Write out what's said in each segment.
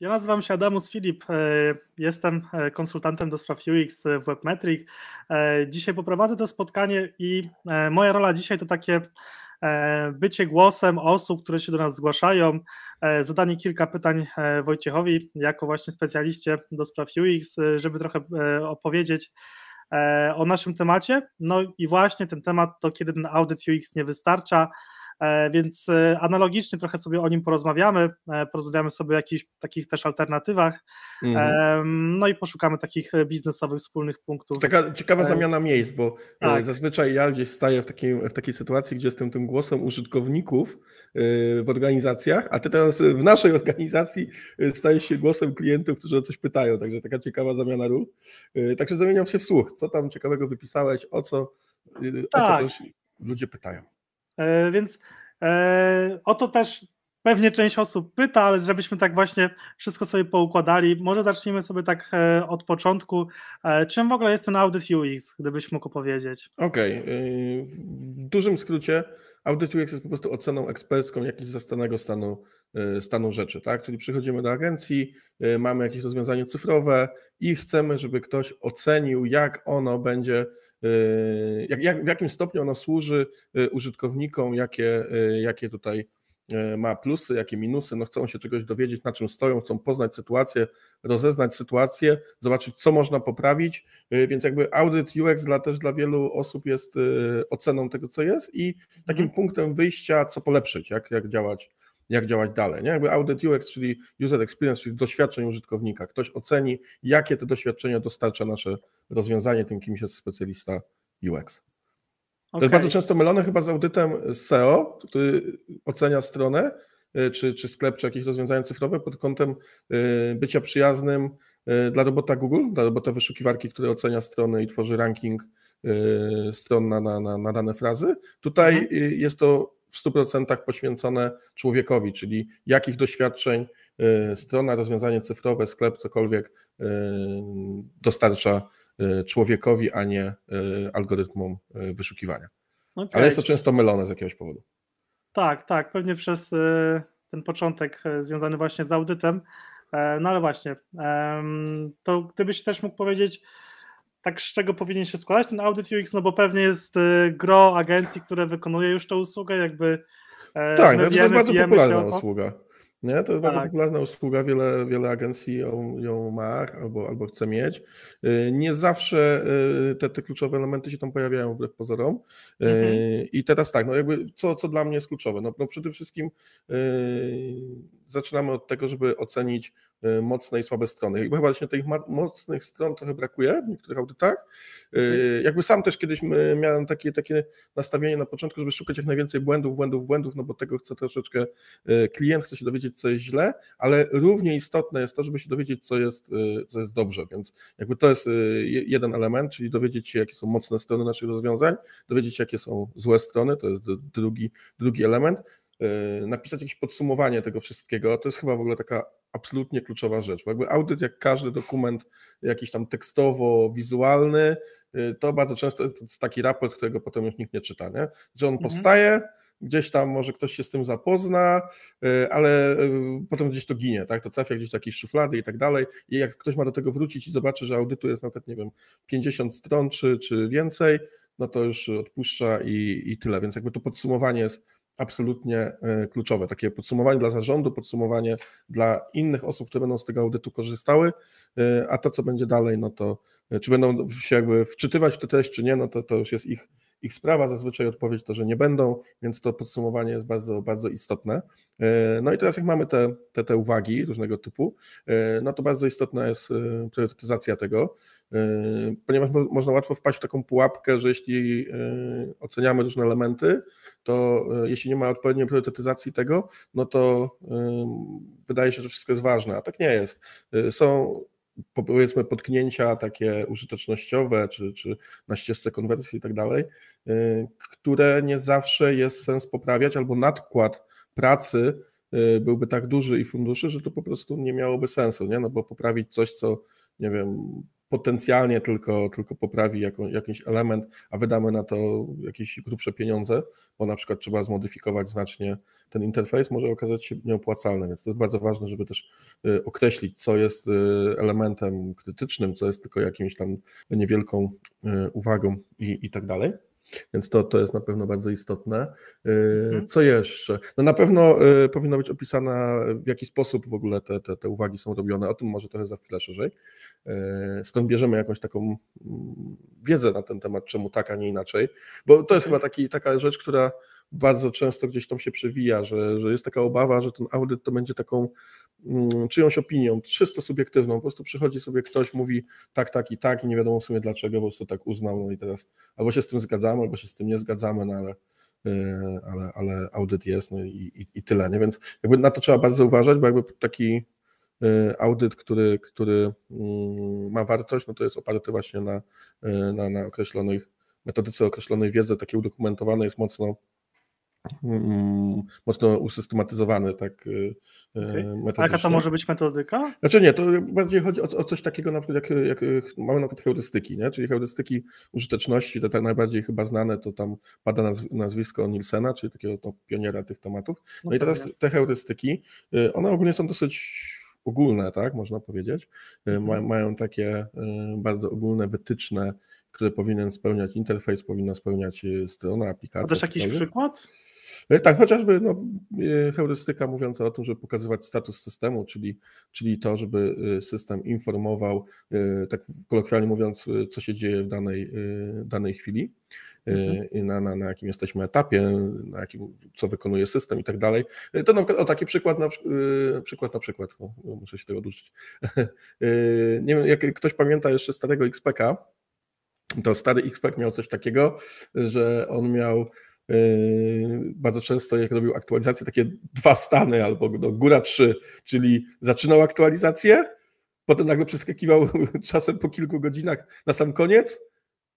Ja nazywam się Adamus Filip, e, jestem e, konsultantem do spraw UX w Webmetric. Dzisiaj poprowadzę to spotkanie i moja rola dzisiaj to takie bycie głosem osób, które się do nas zgłaszają, zadanie kilka pytań Wojciechowi jako właśnie specjaliście do spraw UX, żeby trochę opowiedzieć o naszym temacie. No i właśnie ten temat to kiedy ten audyt UX nie wystarcza, E, więc e, analogicznie trochę sobie o nim porozmawiamy, e, porozmawiamy sobie o jakichś takich też alternatywach, mhm. no i poszukamy takich biznesowych wspólnych punktów. Taka ciekawa zamiana miejsc, bo tak. zazwyczaj ja gdzieś staję w takiej, w takiej sytuacji, gdzie jestem tym głosem użytkowników w organizacjach, a ty teraz w naszej organizacji stajesz się głosem klientów, którzy o coś pytają, także taka ciekawa zamiana ról. Także zamieniam się w słuch. Co tam ciekawego wypisałeś, o co, tak. o co tak. też ludzie pytają? E, więc e, o to też pewnie część osób pyta, ale żebyśmy tak właśnie wszystko sobie poukładali, może zacznijmy sobie tak e, od początku. Czym w ogóle jest ten Audit UX, gdybyś mógł powiedzieć? Okej, okay. w dużym skrócie Audit UX jest po prostu oceną ekspercką jakiegoś zastanego stanu, stanu rzeczy, tak? Czyli przychodzimy do agencji, mamy jakieś rozwiązanie cyfrowe i chcemy, żeby ktoś ocenił, jak ono będzie jak, jak, w jakim stopniu ono służy y, użytkownikom, jakie, y, jakie tutaj ma plusy, jakie minusy, no chcą się czegoś dowiedzieć, na czym stoją, chcą poznać sytuację, rozeznać sytuację, zobaczyć, co można poprawić, więc jakby audyt UX dla, też dla wielu osób jest oceną tego, co jest i takim mhm. punktem wyjścia, co polepszyć, jak, jak działać jak działać dalej. Nie? Jakby audit UX, czyli user experience, czyli doświadczeń użytkownika. Ktoś oceni, jakie te doświadczenia dostarcza nasze rozwiązanie, tym kimś jest specjalista UX. To okay. jest bardzo często mylone chyba z audytem SEO, który ocenia stronę, y, czy, czy sklep, czy jakieś rozwiązania cyfrowe pod kątem y, bycia przyjaznym y, dla robota Google, dla robota wyszukiwarki, który ocenia strony i tworzy ranking stron na, na, na dane frazy. Tutaj mhm. jest to w 100% poświęcone człowiekowi, czyli jakich doświadczeń y, strona, rozwiązanie cyfrowe, sklep, cokolwiek y, dostarcza y, człowiekowi, a nie algorytmom wyszukiwania. Okay. Ale jest to często mylone z jakiegoś powodu. Tak, tak, pewnie przez ten początek związany właśnie z audytem. E, no ale właśnie, to gdybyś też mógł powiedzieć, tak z czego powinien się składać ten audyt UX, no bo pewnie jest y, gro agencji, które wykonuje już tę usługę, jakby e, tak, no, to jest bardzo popularna usługa. Nie? To jest tak. bardzo popularna usługa, wiele, wiele agencji ją, ją ma albo, albo chce mieć. Y, nie zawsze y, te, te kluczowe elementy się tam pojawiają wbrew pozorom. Mhm. I teraz tak, no jakby co, co dla mnie jest kluczowe? No, no przede wszystkim zaczynamy od tego, żeby ocenić mocne i słabe strony. Chyba właśnie tych mocnych stron trochę brakuje w niektórych audytach. Y, mhm. Jakby sam też kiedyś miałem takie, takie nastawienie na początku, żeby szukać jak najwięcej błędów, błędów, błędów, no bo tego chce troszeczkę y, klient, chce się dowiedzieć, co jest źle, ale równie istotne jest to, żeby się dowiedzieć, co jest, co jest dobrze, więc jakby to jest jeden element, czyli dowiedzieć się, jakie są mocne strony naszych rozwiązań, dowiedzieć się, jakie są złe strony, to jest drugi, drugi element. Napisać jakieś podsumowanie tego wszystkiego, to jest chyba w ogóle taka absolutnie kluczowa rzecz. Bo jakby audyt, jak każdy dokument jakiś tam tekstowo-wizualny, y, to bardzo często jest taki raport, którego potem już nikt nie czyta, nie? Że on mhm. powstaje, gdzieś tam może ktoś się z tym zapozna, y, ale potem gdzieś to ginie, tak? To trafia gdzieś do jakiejś szuflady i tak dalej. I jak ktoś ma do tego wrócić i zobaczy, że audytu jest na przykład, nie wiem, 50 stron czy, czy więcej, no to już odpuszcza i, i tyle. Więc jakby to podsumowanie jest absolutnie e, kluczowe. Takie podsumowanie dla zarządu, podsumowanie dla innych osób, które będą z tego audytu korzystały, e, a to, co będzie dalej, no to e, czy będą się jakby wczytywać w tę treść, czy nie, no to, to już jest ich, ich sprawa. Zazwyczaj odpowiedź to, że nie będą, więc to podsumowanie jest bardzo, bardzo istotne. No i teraz jak mamy te, te, te uwagi różnego typu, no to bardzo istotna jest priorytetyzacja tego, ponieważ można łatwo wpaść w taką pułapkę, że jeśli oceniamy różne elementy, to e, jeśli nie ma odpowiedniej priorytetyzacji tego, no to wydaje się, że wszystko jest ważne, a tak nie jest. E, są powiedzmy potknięcia takie użytecznościowe, czy, czy na ścieżce konwersji i tak dalej, e, które nie zawsze jest sens poprawiać, albo nadkład pracy byłby tak duży i funduszy, że to po prostu nie miałoby sensu, nie? No bo poprawić coś, co nie wiem, potencjalnie tylko, tylko poprawi jaką, jakiś element, a wydamy na to jakieś grubsze pieniądze, bo na przykład trzeba zmodyfikować znacznie ten interfejs, może okazać się nieopłacalny, więc to jest bardzo ważne, żeby też y, określić, co jest y, elementem krytycznym, co jest tylko jakimś tam niewielką y, uwagą i, i tak dalej. Więc to, to jest na pewno bardzo istotne. Y, mhm. Co jeszcze? No na pewno y, powinno być opisana, w jaki sposób w ogóle te, te, te uwagi są robione. O tym może trochę za chwilę szerzej. Y, skąd bierzemy jakąś taką mm, wiedzę na ten temat, czemu tak, a nie inaczej. Bo to jest chyba taki, taka rzecz, która bardzo często gdzieś tam się przewija, że, że jest taka obawa, że ten audyt to będzie taką mm, czyjąś opinią, czysto subiektywną. Po prostu przychodzi sobie ktoś, mówi tak, tak i tak i nie wiadomo w sumie dlaczego, po prostu tak uznał, no i teraz albo się z tym zgadzamy, albo się z tym nie zgadzamy, no ale, e, ale, ale audyt jest no i, i, i tyle. Nie? Więc jakby na to trzeba bardzo uważać, bo jakby taki e, audyt, który, który mm, ma wartość, no to jest oparty właśnie na, e, na, na określonych metodyce określonej wiedzy, takiej udokumentowanej jest mocno mocno usystematyzowany, tak. Y, y, okay. A jaka to może być metodyka? Znaczy nie, to bardziej chodzi o, o coś takiego, na przykład jak, jak mamy na przykład heurystyki, nie? czyli heurystyki użyteczności, to tak najbardziej chyba znane, to tam pada nazwisko Nielsena, czyli takiego to pioniera tych tematów. No, no i teraz te heurystyki, y, one ogólnie są dosyć ogólne, tak, można powiedzieć. Mhm. Mają takie bardzo ogólne wytyczne, które powinien spełniać interfejs, powinna spełniać strona, aplikacja. Też jakiś przykład? E, tak, chociażby no, e, heurystyka mówiąca o tym, żeby pokazywać status systemu, czyli, czyli to, żeby e, system informował, tak kolokwialnie mówiąc, co się dzieje w danej, danej chwili. Mhm. Na, na, na jakim jesteśmy etapie, na jakim, co wykonuje system i tak dalej. To na przykład, o taki przykład na przykład, na przykład no, muszę się tego oduczyć. Nie wiem, jak ktoś pamięta jeszcze starego XPK, to stary XPK miał coś takiego, że on miał Yy, bardzo często jak robił aktualizację, takie dwa stany albo no, góra trzy, czyli zaczynał aktualizację, potem nagle przeskakiwał czasem po kilku godzinach na sam koniec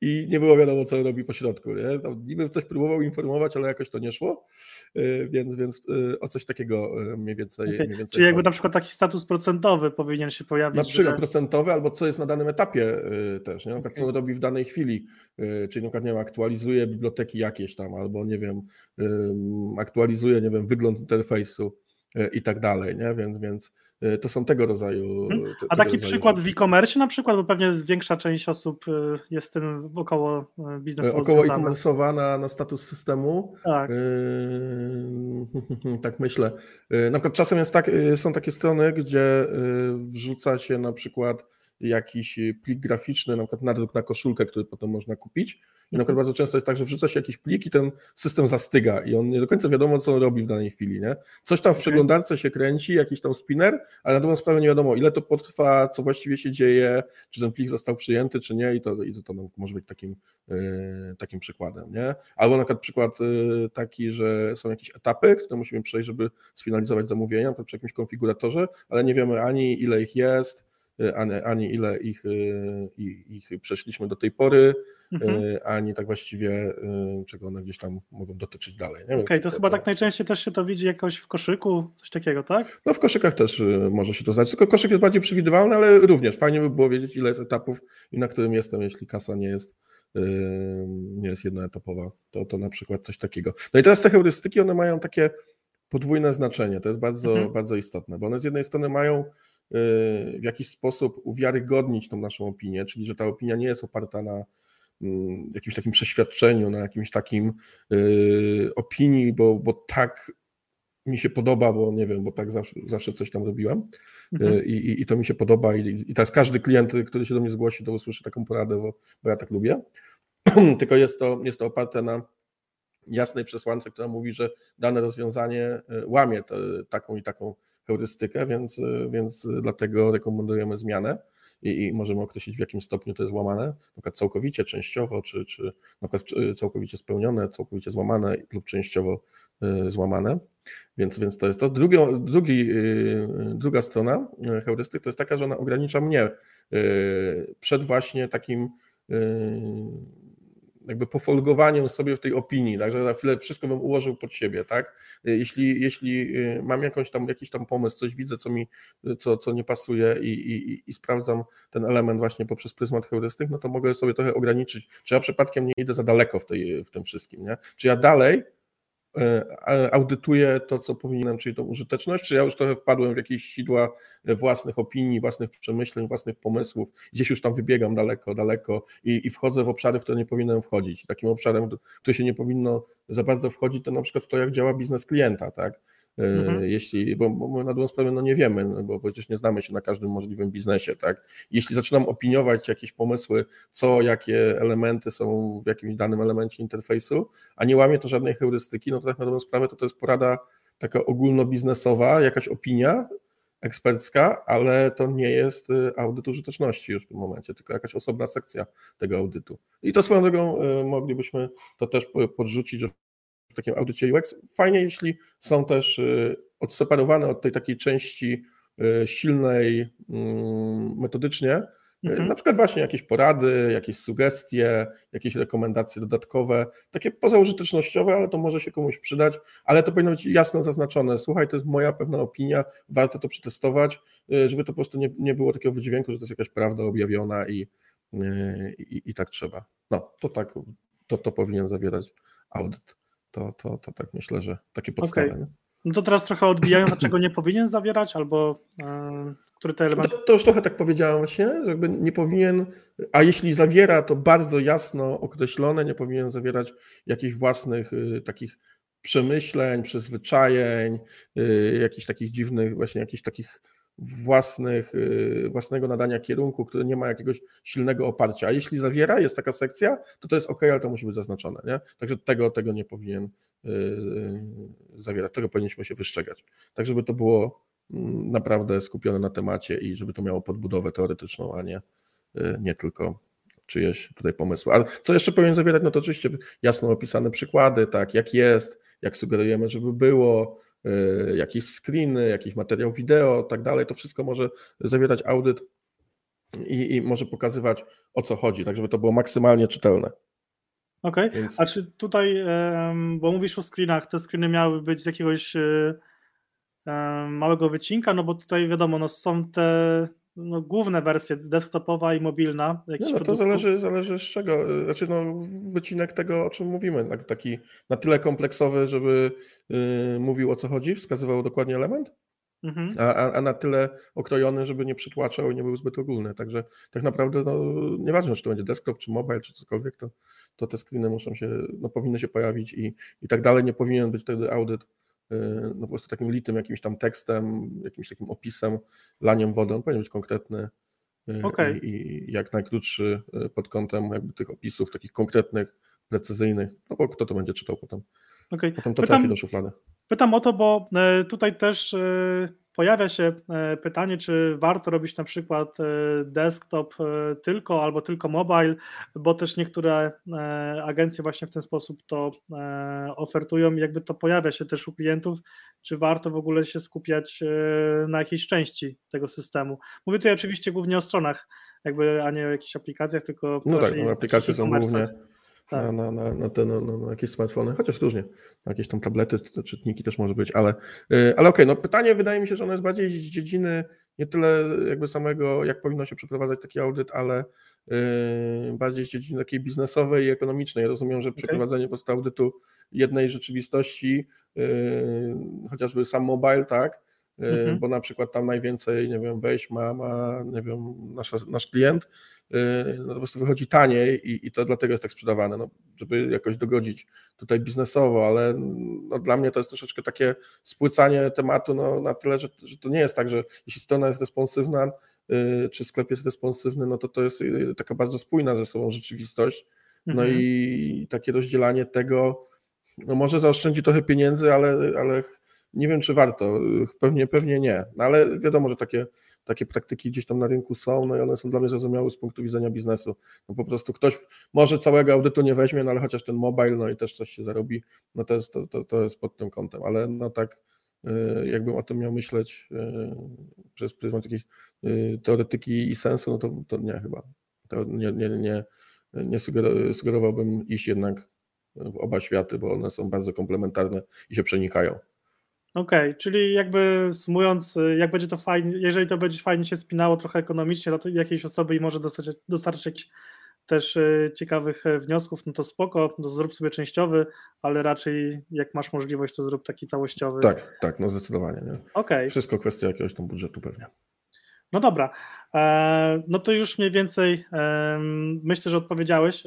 i nie było wiadomo, co robi po środku. Nie? Tam niby coś próbował informować, ale jakoś to nie szło, yy, więc, więc yy, o coś takiego mniej więcej. Okay. Mniej więcej Czyli jakby na przykład taki status procentowy powinien się pojawić. Na przykład że... procentowy, albo co jest na danym etapie też, nie? Okay. co robi w danej chwili, czyli na przykład nie wiem, aktualizuje biblioteki jakieś tam, albo nie wiem, aktualizuje, nie wiem, wygląd interfejsu i tak dalej, nie? Więc, więc Y, to są tego rodzaju. Mhm. A taki przykład rzeczy. w e-commerce na przykład, bo pewnie większa część osób y, jest tym około biznesu. Około e-commerce'owa na, na status systemu. Tak. Yy, tak myślę. Na przykład czasem jest tak, są takie strony, gdzie wrzuca się na przykład jakiś plik graficzny, na przykład nadruk na koszulkę, który potem można kupić. I na przykład bardzo często jest tak, że wrzuca się jakiś plik i ten system zastyga i on nie do końca wiadomo, co on robi w danej chwili. Nie? Coś tam w przeglądarce się kręci, jakiś tam spinner, ale na dobrą sprawę nie wiadomo, ile to potrwa, co właściwie się dzieje, czy ten plik został przyjęty, czy nie, i to, i to, to może być takim, yy, takim przykładem. Nie? Albo na przykład przykład yy, taki, że są jakieś etapy, które musimy przejść, żeby sfinalizować zamówienia, przy jakimś konfiguratorze, ale nie wiemy ani ile ich jest, Y, ani, ani ile ich, y, ich przeszliśmy do tej pory, mhm. Y, ani tak właściwie czego one gdzieś tam mogą dotyczyć dalej. Okej, okay, to, to, chyba to... tak najczęściej też się to widzi jakoś w koszyku, coś takiego, tak? No w koszykach też może się to znać, tylko koszyk jest bardziej przewidywalny, ale również fajnie by było wiedzieć ile jest etapów i na którym jestem, jeśli kasa nie jest nie jest jednoetapowa, to, to na przykład coś takiego. No i teraz te heurystyki, one mają takie podwójne znaczenie, to jest bardzo, mhm. bardzo istotne, bo one z jednej strony mają w jakiś sposób uwiarygodnić tą naszą opinię, czyli że ta opinia nie jest oparta na mm, jakimś takim przeświadczeniu, na jakimś takim y, opinii, bo, bo tak mi się podoba, bo nie wiem, bo tak zawsze, zawsze coś tam robiłem mhm. Y, I, i, to mi się podoba i, i teraz każdy klient, który się do mnie zgłosi, to usłyszy taką poradę, bo, bo ja tak lubię. Tylko jest to, jest to oparte na jasnej przesłance, która mówi, że dane rozwiązanie y, łamie taką i taką heurystykę, więc, więc dlatego rekomendujemy zmianę i, i, możemy określić w jakim stopniu to jest złamane, na przykład całkowicie, częściowo, czy, czy na przykład całkowicie spełnione, całkowicie złamane lub częściowo y, złamane. Więc, więc to jest to. Drugi, y, druga strona heurystyk to jest taka, że ona ogranicza mnie przed właśnie takim jakby pofolgowaniem sobie w tej opinii, tak, że za chwilę wszystko bym ułożył pod siebie, tak? Jeśli, jeśli mam jakąś tam, jakiś tam pomysł, coś widzę, co mi, co, co nie pasuje i, i, i sprawdzam ten element właśnie poprzez pryzmat heurystyk, no to mogę sobie trochę ograniczyć, czy ja przypadkiem nie idę za daleko w, tej, w tym wszystkim, nie? Czy ja dalej audytuję to, co powinienem, czyli tą użyteczność, czy ja już trochę wpadłem w jakieś sidła własnych opinii, własnych przemyśleń, własnych pomysłów, gdzieś już tam wybiegam daleko, daleko i, i wchodzę w obszary, w które nie powinienem wchodzić. Takim obszarem, w który się nie powinno za bardzo wchodzić, to na przykład w to, jak działa biznes klienta, tak? Mhm. E, jeśli, bo, bo na dobrą sprawę no nie wiemy, no bo przecież nie znamy się na każdym możliwym biznesie, tak? Jeśli zaczynam opiniować jakieś pomysły, co, jakie elementy są w jakimś danym elemencie interfejsu, a nie łamie to żadnej heurystyki, no to tak na dobrą sprawę to to jest porada taka ogólnobiznesowa, jakaś opinia ekspercka, ale to nie jest y, audyt użyteczności już w tym momencie, tylko jakaś osobna sekcja tego audytu. I to swoją drogą y, moglibyśmy to też podrzucić, w takim audycie UX. Fajnie, jeśli są też y, odseparowane od tej takiej części y, silnej mm, metodycznie, y, mhm. na przykład właśnie jakieś porady, jakieś sugestie, jakieś rekomendacje dodatkowe, takie pozaużytecznościowe, ale to może się komuś przydać, ale to powinno być jasno zaznaczone. Słuchaj, to jest moja pewna opinia, warto to przetestować, żeby to po prostu nie, nie było takiego wydźwięku, że to jest jakaś prawda objawiona i, i, i tak trzeba. No, to tak, to, to powinien zawierać audyt to, to, to tak myślę, że takie podstawy. Okay. No to teraz trochę odbijają, dlaczego nie powinien zawierać, albo yy, który te elementy... To, to, już trochę tak powiedziałem właśnie, że jakby nie powinien, a jeśli zawiera, to bardzo jasno określone, nie powinien zawierać jakichś własnych y, takich przemyśleń, przyzwyczajeń, y, jakichś takich dziwnych, właśnie jakichś takich własnych, y, własnego nadania kierunku, który nie ma jakiegoś silnego oparcia. A jeśli zawiera, jest taka sekcja, to to jest ok, ale to musi być zaznaczone. Nie? Także tego, tego nie powinien y, y, zawierać, tego powinniśmy się wystrzegać. Tak, żeby to było mm, naprawdę skupione na temacie i żeby to miało podbudowę teoretyczną, a nie, nie tylko czyjeś tutaj pomysły. Ale co jeszcze powinien zawierać? No to oczywiście jasno opisane przykłady, tak, jak jest, jak sugerujemy, żeby było, jakieś screeny, jakiś materiał wideo, tak dalej, to wszystko może zawierać audyt i, i może pokazywać o co chodzi, tak żeby to było maksymalnie czytelne. Okej, okay. Więc... a czy tutaj, bo mówisz o screenach, te screeny miały być z jakiegoś y, małego wycinka, no bo tutaj wiadomo, no są te no, główne wersje, desktopowa i mobilna. Nie, no to zależy, zależy z czego. Znaczy, no, wycinek tego, o czym mówimy, tak, taki na tyle kompleksowy, żeby yy, mówił o co chodzi, wskazywał dokładnie element, mhm. a, a, na tyle okrojony, żeby nie przytłaczał i nie był zbyt ogólny. Także tak naprawdę, no, nieważne, czy to będzie desktop, czy mobile, czy cokolwiek, to, to te screeny muszą się, no, powinny się pojawić i, i tak dalej. Nie powinien być wtedy audyt Y, no po prostu takim litym jakimś tam tekstem, jakimś takim opisem, laniem wody, on powinien być konkretny y, okay. i, jak najkrótszy y, pod kątem jakby tych opisów takich konkretnych, precyzyjnych, no bo kto to będzie czytał potem. Okay. Potem to pytam, trafi do szuflady. Pytam o to, bo tutaj też pojawia się e, pytanie, czy warto robić na przykład e, desktop e, tylko albo tylko mobile, bo też niektóre agencje właśnie w ten sposób to ofertują. Jakby to pojawia się też u klientów, czy warto w ogóle się skupiać na jakiejś części tego systemu. Mówię tutaj oczywiście głównie o stronach, jakby, a nie o jakichś aplikacjach, tylko. No tak, no, aplikacje są głównie tak. na, na, na, te, na, na, jakieś smartfony, chociaż różnie, na jakieś tam tablety, to czytniki też może być, ale, y, ale okej, okay, no pytanie wydaje mi się, że ono jest bardziej z dziedziny nie tyle jakby samego, jak powinno się przeprowadzać taki audyt, ale yy, bardziej z dziedziny takiej biznesowej i ekonomicznej. Ja rozumiem, że okay. przeprowadzenie po prostu audytu jednej rzeczywistości, yy, chociażby sam mobile, tak, yy, bo na przykład tam najwięcej, nie wiem, wejść ma, ma nie wiem, nasza, nasz klient, Y, no po prostu wychodzi taniej i, i to dlatego jest tak sprzedawane, no, żeby jakoś dogodzić tutaj biznesowo, ale no, dla mnie to jest troszeczkę takie spłycanie tematu no, na tyle, że, że to nie jest tak, że jeśli strona jest responsywna, y, czy sklep jest responsywny, no to to jest taka bardzo spójna ze sobą rzeczywistość, no mhm. i takie rozdzielanie tego, no może zaoszczędzi trochę pieniędzy, ale, ale nie wiem, czy warto. Pewnie, pewnie nie. No ale wiadomo, że takie, takie praktyki gdzieś tam na rynku są, no i one są dla mnie zrozumiałe z punktu widzenia biznesu. No po prostu ktoś może całego audytu nie weźmie, no ale chociaż ten mobile, no i też coś się zarobi, no to jest, to, to, to jest pod tym kątem. Ale no tak, y, jakbym o tym miał myśleć y, przez pryzmat jakiejś y, teoretyki i sensu, no to, to nie chyba. To nie, nie, nie, nie sugerowałbym iść jednak w oba światy, bo one są bardzo komplementarne i się przenikają. Okej, okay, czyli jakby sumując, jak będzie to fajnie, jeżeli to będzie fajnie się spinało trochę ekonomicznie dla jakiejś osoby i może dostarczyć, dostarczyć też e, ciekawych e, wniosków, no to spoko, zrób sobie częściowy, ale raczej jak masz możliwość, to zrób taki całościowy. Tak, tak, no zdecydowanie. Nie? Okay. Wszystko kwestia jakiegoś tam budżetu pewnie. No dobra, e, no to już mniej więcej myślę, że odpowiedziałeś,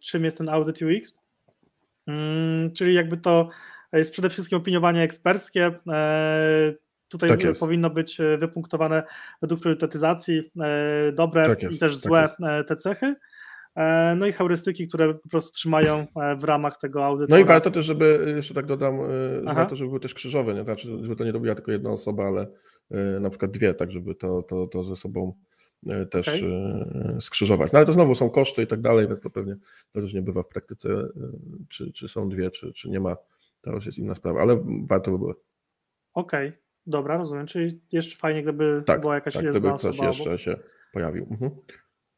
czym jest ten Audit UX, mm, czyli jakby to jest przede wszystkim opiniowanie eksperckie, Tutaj tak powinno być wypunktowane według priorytetyzacji dobre tak i też tak złe tak te cechy. E, no i heurystyki, które po prostu trzymają e, w ramach tego audytu. No i warto też, żeby, jeszcze tak dodam, e, że warto, żeby były też krzyżowe, nie? Znaczy, żeby to nie robiła tylko jedna osoba, ale na przykład dwie, tak żeby to, to, to ze sobą też okay. skrzyżować. No ale to znowu są koszty i tak dalej, więc to pewnie różnie bywa w praktyce, czy, czy są dwie, czy, czy nie ma, to już jest inna sprawa, ale warto by było. Okej, okay. dobra, rozumiem, czyli jeszcze fajnie, gdyby tak, była jakaś tak, gdyby ktoś osoba, jeszcze się pojawił. Mhm.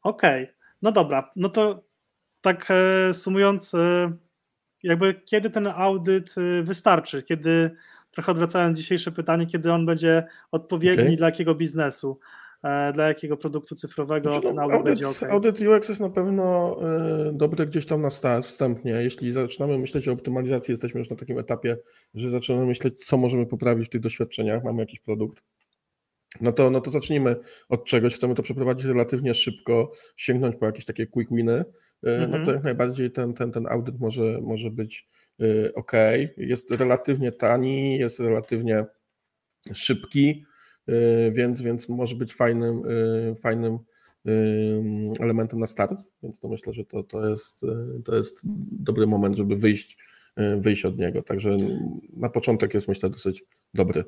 Okej, okay. No dobra, no to tak e, sumując, e, jakby kiedy ten audyt e, wystarczy, kiedy, trochę odwracając dzisiejsze pytanie, kiedy on będzie odpowiedni okay. dla jakiego biznesu, dla jakiego produktu cyfrowego znaczy, no, audyt, będzie ok. Audyt UX jest na pewno dobry gdzieś tam na start, wstępnie. Jeśli zaczynamy myśleć o optymalizacji, jesteśmy już na takim etapie, że zaczynamy myśleć, co możemy poprawić w tych doświadczeniach, mamy jakiś produkt no to, no to zacznijmy od czegoś. Chcemy to przeprowadzić relatywnie szybko, sięgnąć po jakieś takie quick winy. Mhm. No to mhm. jak najbardziej ten, ten, ten audyt może, może być ok. Jest relatywnie tani, jest relatywnie szybki, więc, więc może być fajnym, y, fajnym elementem na start. Więc to myślę, że to, to, jest, to jest dobry moment, żeby wyjść, wyjść od niego. Także na początek jest myślę dosyć dobry.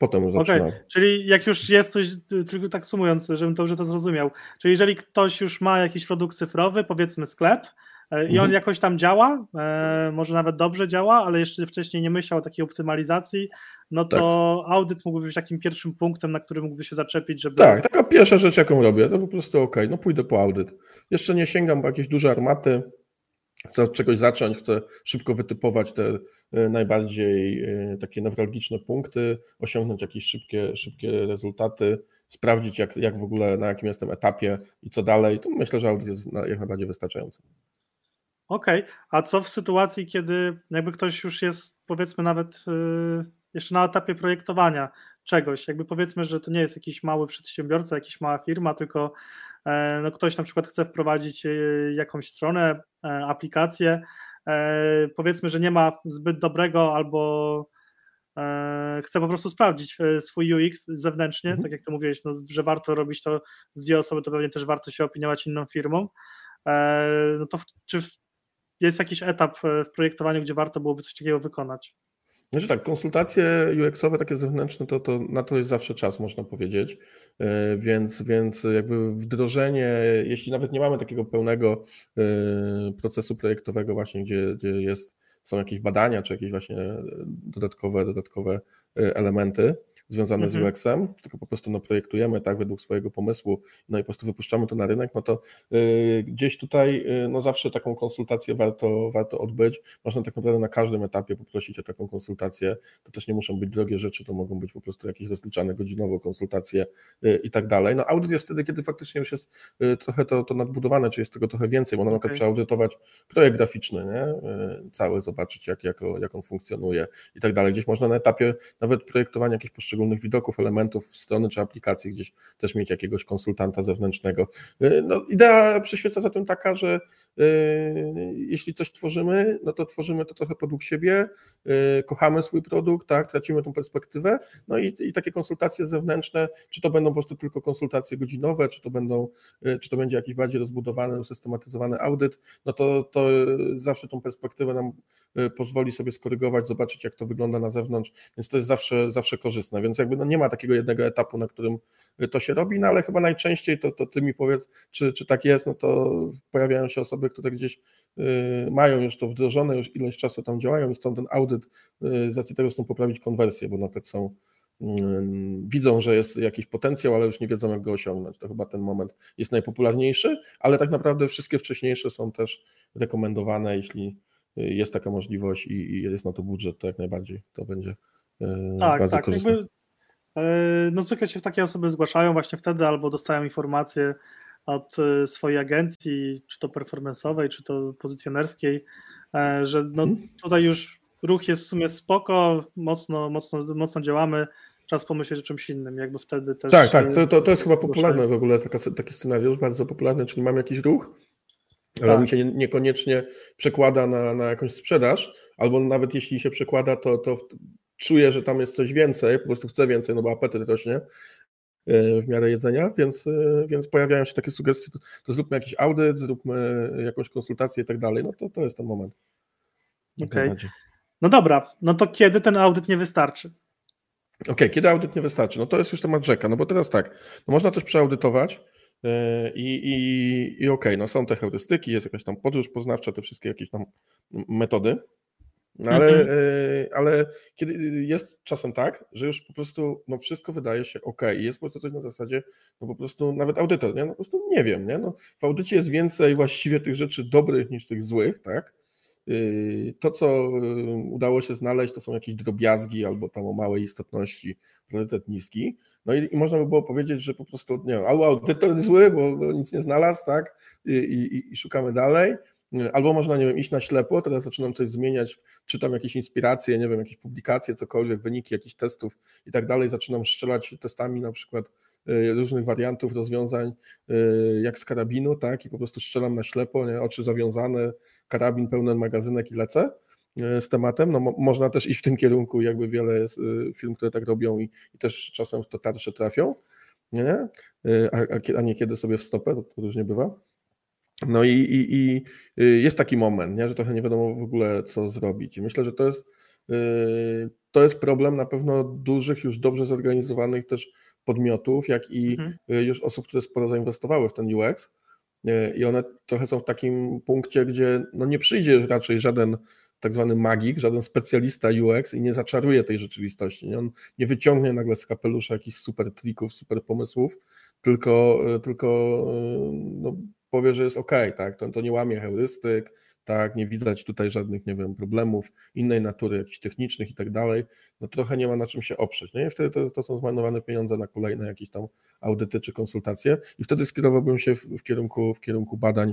Potem zaczynam. Okay. Czyli jak już jest coś, tylko tak sumując, żebym dobrze to zrozumiał, czyli jeżeli ktoś już ma jakiś produkt cyfrowy, powiedzmy sklep, e, i on mhm. jakoś tam działa, e, może nawet dobrze działa, ale jeszcze wcześniej nie myślał o takiej optymalizacji, no to tak. audyt mógłby być takim pierwszym punktem, na który mógłby się zaczepić, żeby... Tak, taka pierwsza rzecz, jaką robię, to po prostu ok, no pójdę po audyt. Jeszcze nie sięgam po jakieś duże armaty, chcę od czegoś zacząć, chcę szybko wytypować te e, najbardziej e, takie newralgiczne punkty, osiągnąć jakieś szybkie, szybkie rezultaty, sprawdzić jak, jak w ogóle, na jakim jestem etapie i co dalej, to myślę, że audyt jest jak najbardziej wystarczający. Okej, okay. a co w sytuacji, kiedy jakby ktoś już jest powiedzmy nawet e, jeszcze na etapie projektowania czegoś, jakby powiedzmy, że to nie jest jakiś mały przedsiębiorca, jakaś mała firma, tylko E, no ktoś na przykład chce wprowadzić e, jakąś stronę, e, aplikację, powiedzmy, że nie ma zbyt dobrego albo chce po prostu sprawdzić swój UX zewnętrznie, mhm. tak jak ty mówiłeś, no, że warto robić to z dwie osoby, to pewnie też warto się opiniować inną firmą. No to czy jest jakiś etap w projektowaniu, gdzie warto byłoby coś takiego wykonać? Znaczy tak, konsultacje UX-owe, takie zewnętrzne, to, to na to jest zawsze czas, można powiedzieć. E, więc, więc jakby wdrożenie, jeśli nawet nie mamy takiego pełnego e, procesu projektowego, właśnie, gdzie, gdzie jest, są jakieś badania, czy jakieś właśnie dodatkowe, dodatkowe e, elementy, związane mhm. z UX-em, tylko po prostu no, projektujemy tak według swojego pomysłu, no i po prostu wypuszczamy to na rynek, no to y, gdzieś tutaj y, no zawsze taką konsultację warto, warto odbyć. Można tak naprawdę na każdym etapie poprosić o taką konsultację. To też nie muszą być drogie rzeczy, to mogą być po prostu jakieś rozliczane godzinowo konsultacje y, i tak dalej. No audyt jest wtedy, kiedy faktycznie już jest trochę to, to nadbudowane, czy jest tego trochę więcej, bo na przykład okay. trzeba audytować projekt graficzny, nie? cały, zobaczyć jak, jak, jak on funkcjonuje i tak dalej. Gdzieś można na etapie nawet projektowania jakichś poszczególnych poszczególnych widoków, elementów strony czy aplikacji, gdzieś też mieć jakiegoś konsultanta zewnętrznego. Y, no, idea przyświeca za tym taka, że y, jeśli coś tworzymy, no to tworzymy to trochę podług siebie, y, kochamy swój produkt, tak, tracimy tą perspektywę, no i, i takie konsultacje zewnętrzne, czy to będą po prostu tylko konsultacje godzinowe, czy to będą, czy to będzie jakiś bardziej rozbudowany, usystematyzowany audyt, no to, to zawsze tą perspektywę nam pozwoli sobie skorygować, zobaczyć jak to wygląda na zewnątrz, więc to jest zawsze, zawsze korzystne, więc więc jakby no nie ma takiego jednego etapu, na którym to się robi, no ale chyba najczęściej to, to ty mi powiedz, czy, czy tak jest, no to pojawiają się osoby, które gdzieś y, mają już to wdrożone, już ileś czasu tam działają i chcą ten audyt y, z racji tego chcą poprawić konwersję, bo na przykład są mm, widzą, że jest jakiś potencjał, ale już nie wiedzą, jak go osiągnąć. To chyba ten moment jest najpopularniejszy, ale tak naprawdę wszystkie wcześniejsze są też rekomendowane, jeśli jest taka możliwość i, i jest na to budżet, to jak najbardziej to będzie tak, bardzo tak, korzystne. Jakby, no zwykle się takie osoby zgłaszają właśnie wtedy albo dostają informacje od swojej agencji, czy to performanceowej, czy to pozycjonerskiej, że no mhm. tutaj już ruch jest w sumie spoko, mocno, mocno, mocno działamy, czas pomyśleć o czymś innym, jakby wtedy też... Tak, tak, to, to, to jest chyba popularne w ogóle, taka, taki scenariusz, bardzo popularny, czyli mamy jakiś ruch, ale tak. on się nie, niekoniecznie przekłada na, na jakąś sprzedaż, albo nawet jeśli się przekłada, to, to czuję, że tam jest coś więcej, po prostu chcę więcej, no bo apetyt rośnie e, w miarę jedzenia, więc, e, więc pojawiają się takie sugestie, to, to zróbmy jakiś audyt, zróbmy jakąś konsultację i tak dalej, no to, to jest ten moment. Okej. Okay. No dobra, no to kiedy ten audyt nie wystarczy? Okej, okay, kiedy audyt nie wystarczy? No to jest już temat rzeka, no bo teraz tak, no można coś przeaudytować e, i, i, i okej, okay, no są te heurystyki, jest jakaś tam podróż poznawcza, te wszystkie jakieś tam metody, no ale, mhm. E, ale kiedy jest czasem tak, że już po prostu no wszystko wydaje się ok i jest po prostu coś na zasadzie, no po prostu nawet audytor, nie? No po prostu nie wiem, nie? No, w audycie jest więcej właściwie tych rzeczy dobrych niż tych złych, tak? Yy, to, co udało się znaleźć, to są jakieś drobiazgi albo tam o małej istotności, priorytet niski. No i, i można by było powiedzieć, że po prostu, nie wiem, albo audytor zły, bo, bo nic nie znalazł, tak, I, i, i, szukamy dalej, albo można, nie wiem, iść na ślepo, teraz zaczynam coś zmieniać, czytam jakieś inspiracje, nie wiem, jakieś publikacje, cokolwiek, wyniki jakichś testów i tak dalej, zaczynam strzelać testami na przykład Y, różnych wariantów rozwiązań, y, jak z karabinu, tak, i po prostu strzelam na ślepo, nie? oczy zawiązane, karabin, pełny magazynek i lecę y, z tematem. No, mo można też iść w tym kierunku, jakby wiele firm, które tak robią i, i też czasem w to tarcze trafią, nie? A, a, nie kiedy sobie w stopę, to, to różnie bywa. No i, i, i, jest taki moment, nie? że trochę nie wiadomo w ogóle, co zrobić. I myślę, że to jest, to jest problem na pewno dużych, już dobrze zorganizowanych też podmiotów, jak i mhm. Y, już osób, które sporo zainwestowały w ten UX. Y, I one trochę są w takim punkcie, gdzie no nie przyjdzie raczej żaden tak zwany magik, żaden specjalista UX i nie zaczaruje tej rzeczywistości. Nie? On nie wyciągnie nagle z kapelusza jakichś super trików, super pomysłów, tylko, y, tylko no, powie, że jest ok, tak? To, to nie łamie heurystyk, tak, nie widać tutaj żadnych, nie wiem, problemów innej natury, jakichś technicznych i tak dalej, no trochę nie ma na czym się oprzeć, nie? I wtedy to, to są zmarnowane pieniądze na kolejne jakieś tam audyty czy konsultacje i wtedy skierowałbym się w, w kierunku, w kierunku badań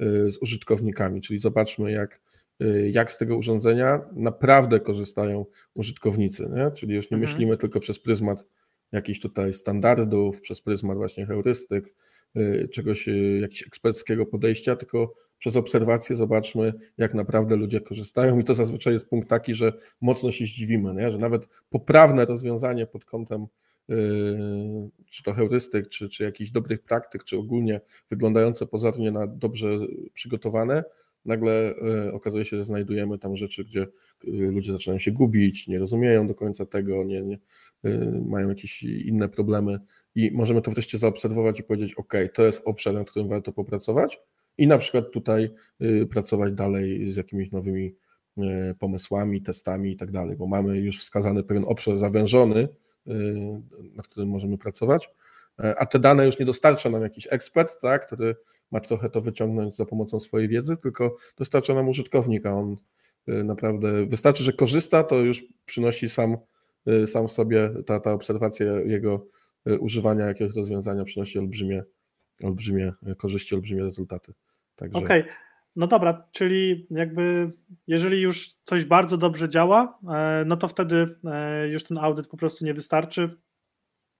y, z użytkownikami, czyli zobaczmy jak, y, jak z tego urządzenia naprawdę korzystają użytkownicy, nie? czyli już nie mhm. myślimy tylko przez pryzmat jakichś tutaj standardów, przez pryzmat właśnie heurystyk, czegoś, jakiegoś eksperckiego podejścia, tylko przez obserwację zobaczmy, jak naprawdę ludzie korzystają. I to zazwyczaj jest punkt taki, że mocno się zdziwimy, nie? że nawet poprawne rozwiązanie pod kątem yy, czy to heurystyk, czy, czy jakichś dobrych praktyk, czy ogólnie wyglądające pozornie na dobrze przygotowane, nagle okazuje się, że znajdujemy tam rzeczy, gdzie ludzie zaczynają się gubić, nie rozumieją do końca tego, nie, nie mają jakieś inne problemy i możemy to wreszcie zaobserwować i powiedzieć, ok, to jest obszar, nad którym warto popracować, i na przykład tutaj y, pracować dalej z jakimiś nowymi y, pomysłami, testami i tak dalej, bo mamy już wskazany pewien obszar zawężony, y, nad którym możemy pracować, a te dane już nie dostarcza nam jakiś ekspert, tak, który ma trochę to wyciągnąć za pomocą swojej wiedzy, tylko dostarcza nam użytkownik, a on naprawdę wystarczy, że korzysta, to już przynosi sam, sam sobie ta, ta obserwacja jego używania jakiegoś rozwiązania przynosi olbrzymie, olbrzymie korzyści, olbrzymie rezultaty. Także... Okej, okay. no dobra, czyli jakby jeżeli już coś bardzo dobrze działa, e, no to wtedy e, już ten audyt po prostu nie wystarczy.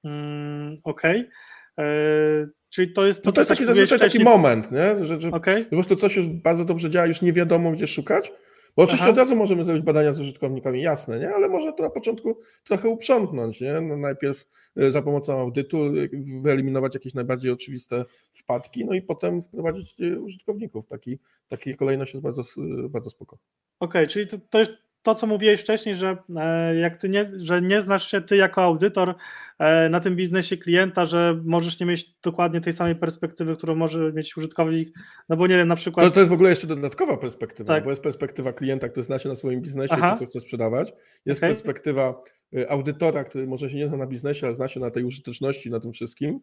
Mm, okej. Okay. E, czyli to jest. To, no to jest taki zazwyczaj taki moment, nie? Że, że okay. po prostu coś już bardzo dobrze działa, już nie wiadomo gdzie szukać, bo oczywiście Aha. od razu możemy zrobić badania z użytkownikami, jasne, nie? ale może to na początku trochę uprzątnąć. Nie? No najpierw y, za pomocą audytu y, wyeliminować jakieś najbardziej oczywiste wpadki, no i potem wprowadzić y, użytkowników. Taki, taki kolejność jest bardzo, bardzo spoko. Okej, okay, czyli to, to jest to, co mówiłeś wcześniej, że e, jak ty nie, że nie znasz się ty jako audytor e, na tym biznesie klienta, że możesz nie mieć dokładnie tej samej perspektywy, którą może mieć użytkownik, no bo nie wiem, na przykład... To, to jest w ogóle jeszcze dodatkowa perspektywa, tak. bo jest perspektywa klienta, który zna się na swoim biznesie Aha. to, co chce sprzedawać. Jest okay. perspektywa y, audytora, który może się nie zna na biznesie, ale zna się na tej użyteczności, na tym wszystkim.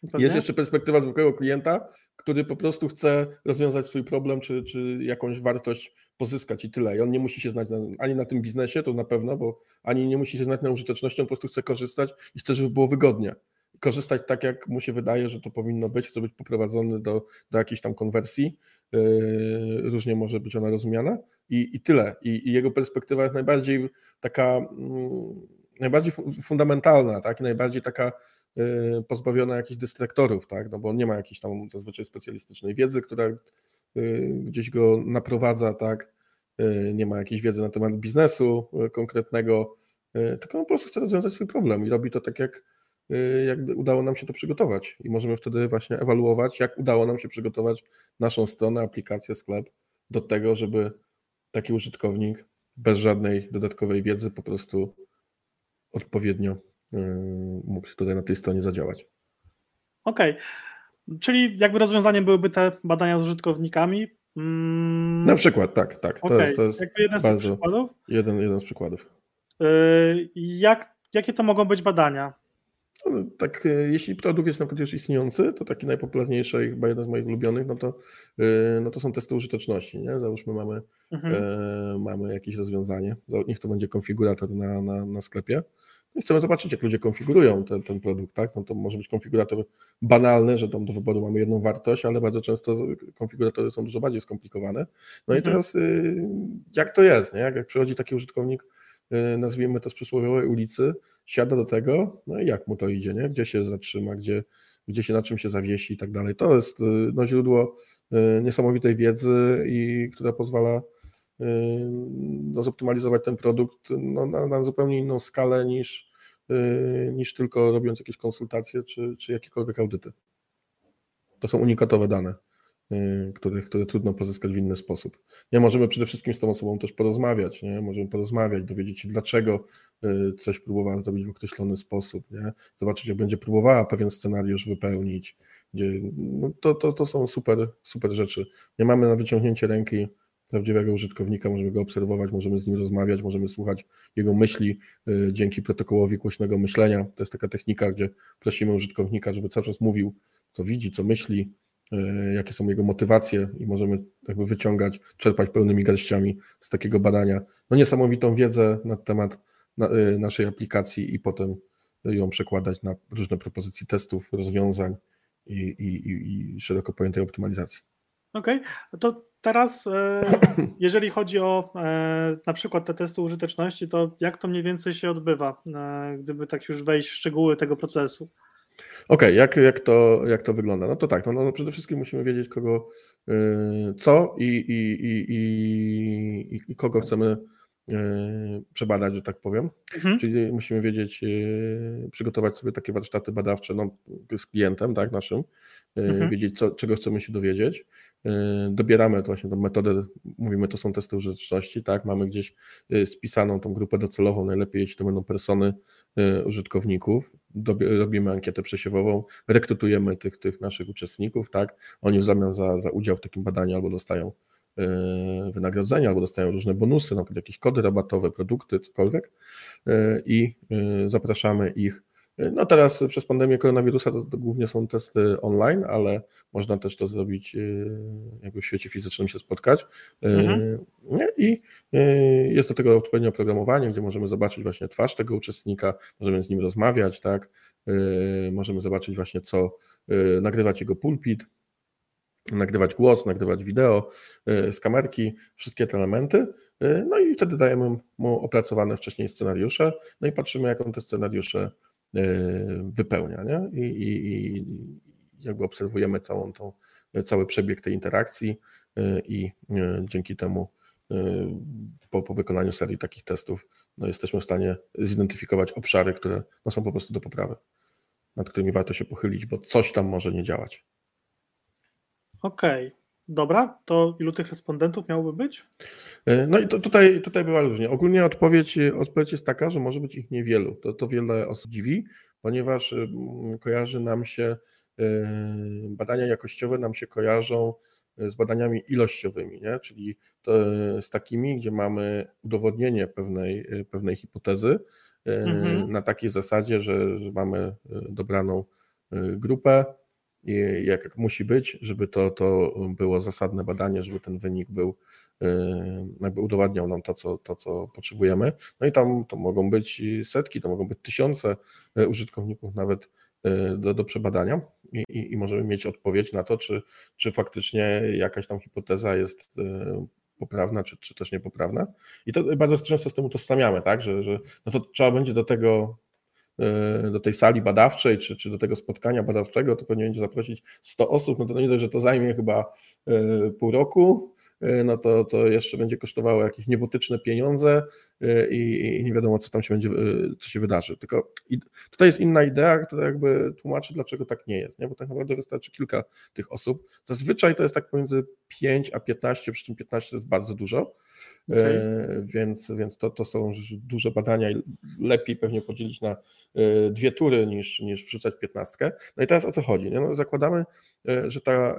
Pewnie? Jest jeszcze perspektywa zwykłego klienta, który po prostu chce rozwiązać swój problem, czy, czy jakąś wartość pozyskać i tyle. I on nie musi się znać na, ani na tym biznesie, to na pewno, bo ani nie musi się znać na użyteczności, on po prostu chce korzystać i chce, żeby było wygodnie. Korzystać tak, jak mu się wydaje, że to powinno być, chce być poprowadzony do, do jakiejś tam konwersji. Yy, różnie może być ona rozumiana i, i tyle. I, I, jego perspektywa jest najbardziej taka, mm, najbardziej fundamentalna, tak? I najbardziej taka pozbawiona jakichś dystraktorów, tak? no bo on nie ma jakiejś tam zazwyczaj specjalistycznej wiedzy, która y, gdzieś go naprowadza, tak? Y, nie ma jakiejś wiedzy na temat biznesu konkretnego, tylko on po prostu chce rozwiązać swój problem i robi to tak, jak, jak udało nam się to przygotować. I możemy wtedy właśnie ewaluować, jak udało nam się przygotować naszą stronę, aplikację, sklep do tego, żeby taki użytkownik bez żadnej dodatkowej wiedzy po prostu odpowiednio mógł tutaj na tej stronie zadziałać. Okej, okay. czyli jakby rozwiązaniem byłyby te badania z użytkownikami? Mm. Na przykład, tak, tak. To okay. jest, to jest jakby jeden z przykładów? Jeden, jeden z przykładów. Yy, jak, jakie to mogą być badania? No, tak, yy, jeśli produkt jest na przykład już istniejący, to taki najpopularniejszy chyba jeden z moich ulubionych, no to, no to są testy użyteczności. Nie? Załóżmy, mamy, mhm. mamy jakieś rozwiązanie, niech to będzie konfigurator na, na, na sklepie i chcemy zobaczyć, jak ludzie konfigurują ten, ten produkt. Tak? No to może być konfigurator banalny, że tam do wyboru mamy jedną wartość, ale bardzo często konfiguratory są dużo bardziej skomplikowane. No i mhm. teraz y, jak to jest? Nie? Jak, jak przychodzi taki użytkownik, y, nazwijmy to z przysłowiowej ulicy, siada do tego, no i jak mu to idzie, nie? gdzie się zatrzyma, gdzie, gdzie się na czym się zawiesi i tak dalej. To jest y, no, źródło niesamowitej wiedzy, i która pozwala no, zoptymalizować ten produkt no, na, na, zupełnie inną skalę niż, y, niż tylko robiąc jakieś konsultacje czy, czy jakiekolwiek audyty. To są unikatowe dane, y, które, które trudno pozyskać w inny sposób. Nie możemy przede wszystkim z tą osobą też porozmawiać, nie? możemy porozmawiać, dowiedzieć się dlaczego y, coś próbowała zrobić w określony sposób, nie? zobaczyć jak będzie próbowała pewien scenariusz wypełnić, gdzie, no to, to, to są super, super rzeczy. Nie mamy na wyciągnięcie ręki prawdziwego użytkownika, możemy go obserwować, możemy z nim rozmawiać, możemy słuchać jego myśli y, dzięki protokołowi głośnego myślenia. To jest taka technika, gdzie prosimy użytkownika, żeby cały czas mówił, co widzi, co myśli, y, jakie są jego motywacje i możemy jakby wyciągać, czerpać pełnymi garściami z takiego badania no niesamowitą wiedzę na temat y, naszej aplikacji i potem ją przekładać na różne propozycje testów, rozwiązań i, i, i szeroko pojętej optymalizacji. Okej, okay. to teraz e, jeżeli chodzi o e, na przykład te testy użyteczności, to jak to mniej więcej się odbywa, e, gdyby tak już wejść w szczegóły tego procesu? Okej, okay, jak, jak, to, jak to wygląda? No to tak, no, no przede wszystkim musimy wiedzieć kogo, co i, i, i, i, i kogo chcemy przebadać, że tak powiem. Mhm. Czyli musimy wiedzieć, przygotować sobie takie warsztaty badawcze no, z klientem, tak, naszym, mhm. wiedzieć, co, czego chcemy się dowiedzieć. Dobieramy to właśnie tą metodę, mówimy, to są testy użyteczności, tak, mamy gdzieś spisaną tą grupę docelową, najlepiej jeśli to będą persony użytkowników, robimy ankietę przesiewową, rekrutujemy tych, tych naszych uczestników, tak, oni w zamian za, za udział w takim badaniu albo dostają E, wynagrodzenia albo dostają różne bonusy, na przykład jakieś kody rabatowe, produkty, cokolwiek e, i e, zapraszamy ich. No teraz przez pandemię koronawirusa to, to, głównie są testy online, ale można też to zrobić jakby w świecie fizycznym się spotkać. Mhm. I jest do tego odpowiednie oprogramowanie, gdzie możemy zobaczyć właśnie twarz tego uczestnika, możemy z nim rozmawiać, tak? Możemy zobaczyć właśnie co, nagrywać jego pulpit, nagrywać głos, nagrywać wideo y, z kamerki, wszystkie te elementy. Y, no i wtedy dajemy mu opracowane wcześniej scenariusze, no i patrzymy, jak on te scenariusze y, wypełnia. Nie? I, i, i jakby obserwujemy całą tą, cały przebieg tej interakcji i dzięki temu po, po wykonaniu serii takich testów no jesteśmy w stanie zidentyfikować obszary, które no są po prostu do poprawy, nad którymi warto się pochylić, bo coś tam może nie działać. Okej. Okay. Dobra, to ilu tych respondentów miałoby być? E, no i to tutaj, tutaj była różnie. Ogólnie odpowiedź, odpowiedź jest taka, że może być ich niewielu. To, to wiele osób dziwi, ponieważ kojarzy nam się, badania jakościowe nam się kojarzą z badaniami ilościowymi, nie? czyli z takimi, gdzie mamy udowodnienie pewnej, pewnej hipotezy mhm. na takiej zasadzie, że, że mamy dobraną grupę, i jak musi być, żeby to, to było zasadne badanie, żeby ten wynik był, jakby udowadniał nam to co, to, co potrzebujemy. No i tam to mogą być setki, to mogą być tysiące użytkowników nawet do, do przebadania i, i, i możemy mieć odpowiedź na to, czy, czy faktycznie jakaś tam hipoteza jest poprawna, czy, czy też niepoprawna. I to bardzo często z tym utożsamiamy, tak, że, że no to trzeba będzie do tego do tej sali badawczej, czy, czy do tego spotkania badawczego, to pewnie będzie zaprosić 100 osób, no to nie dość, że to zajmie chyba e, pół roku, e, no to, to jeszcze będzie kosztowało jakieś niebotyczne pieniądze i, i, nie wiadomo, co tam się będzie, co się wydarzy. Tylko tutaj jest inna idea, która jakby tłumaczy, dlaczego tak nie jest, nie? bo tak naprawdę wystarczy kilka tych osób. Zazwyczaj to jest tak pomiędzy 5 a 15, przy tym 15 to jest bardzo dużo, Okay. E, więc, więc to, to są duże badania i lepiej pewnie podzielić na e, dwie tury niż, niż wrzucać piętnastkę. No i teraz o co chodzi? No, zakładamy, e, że ta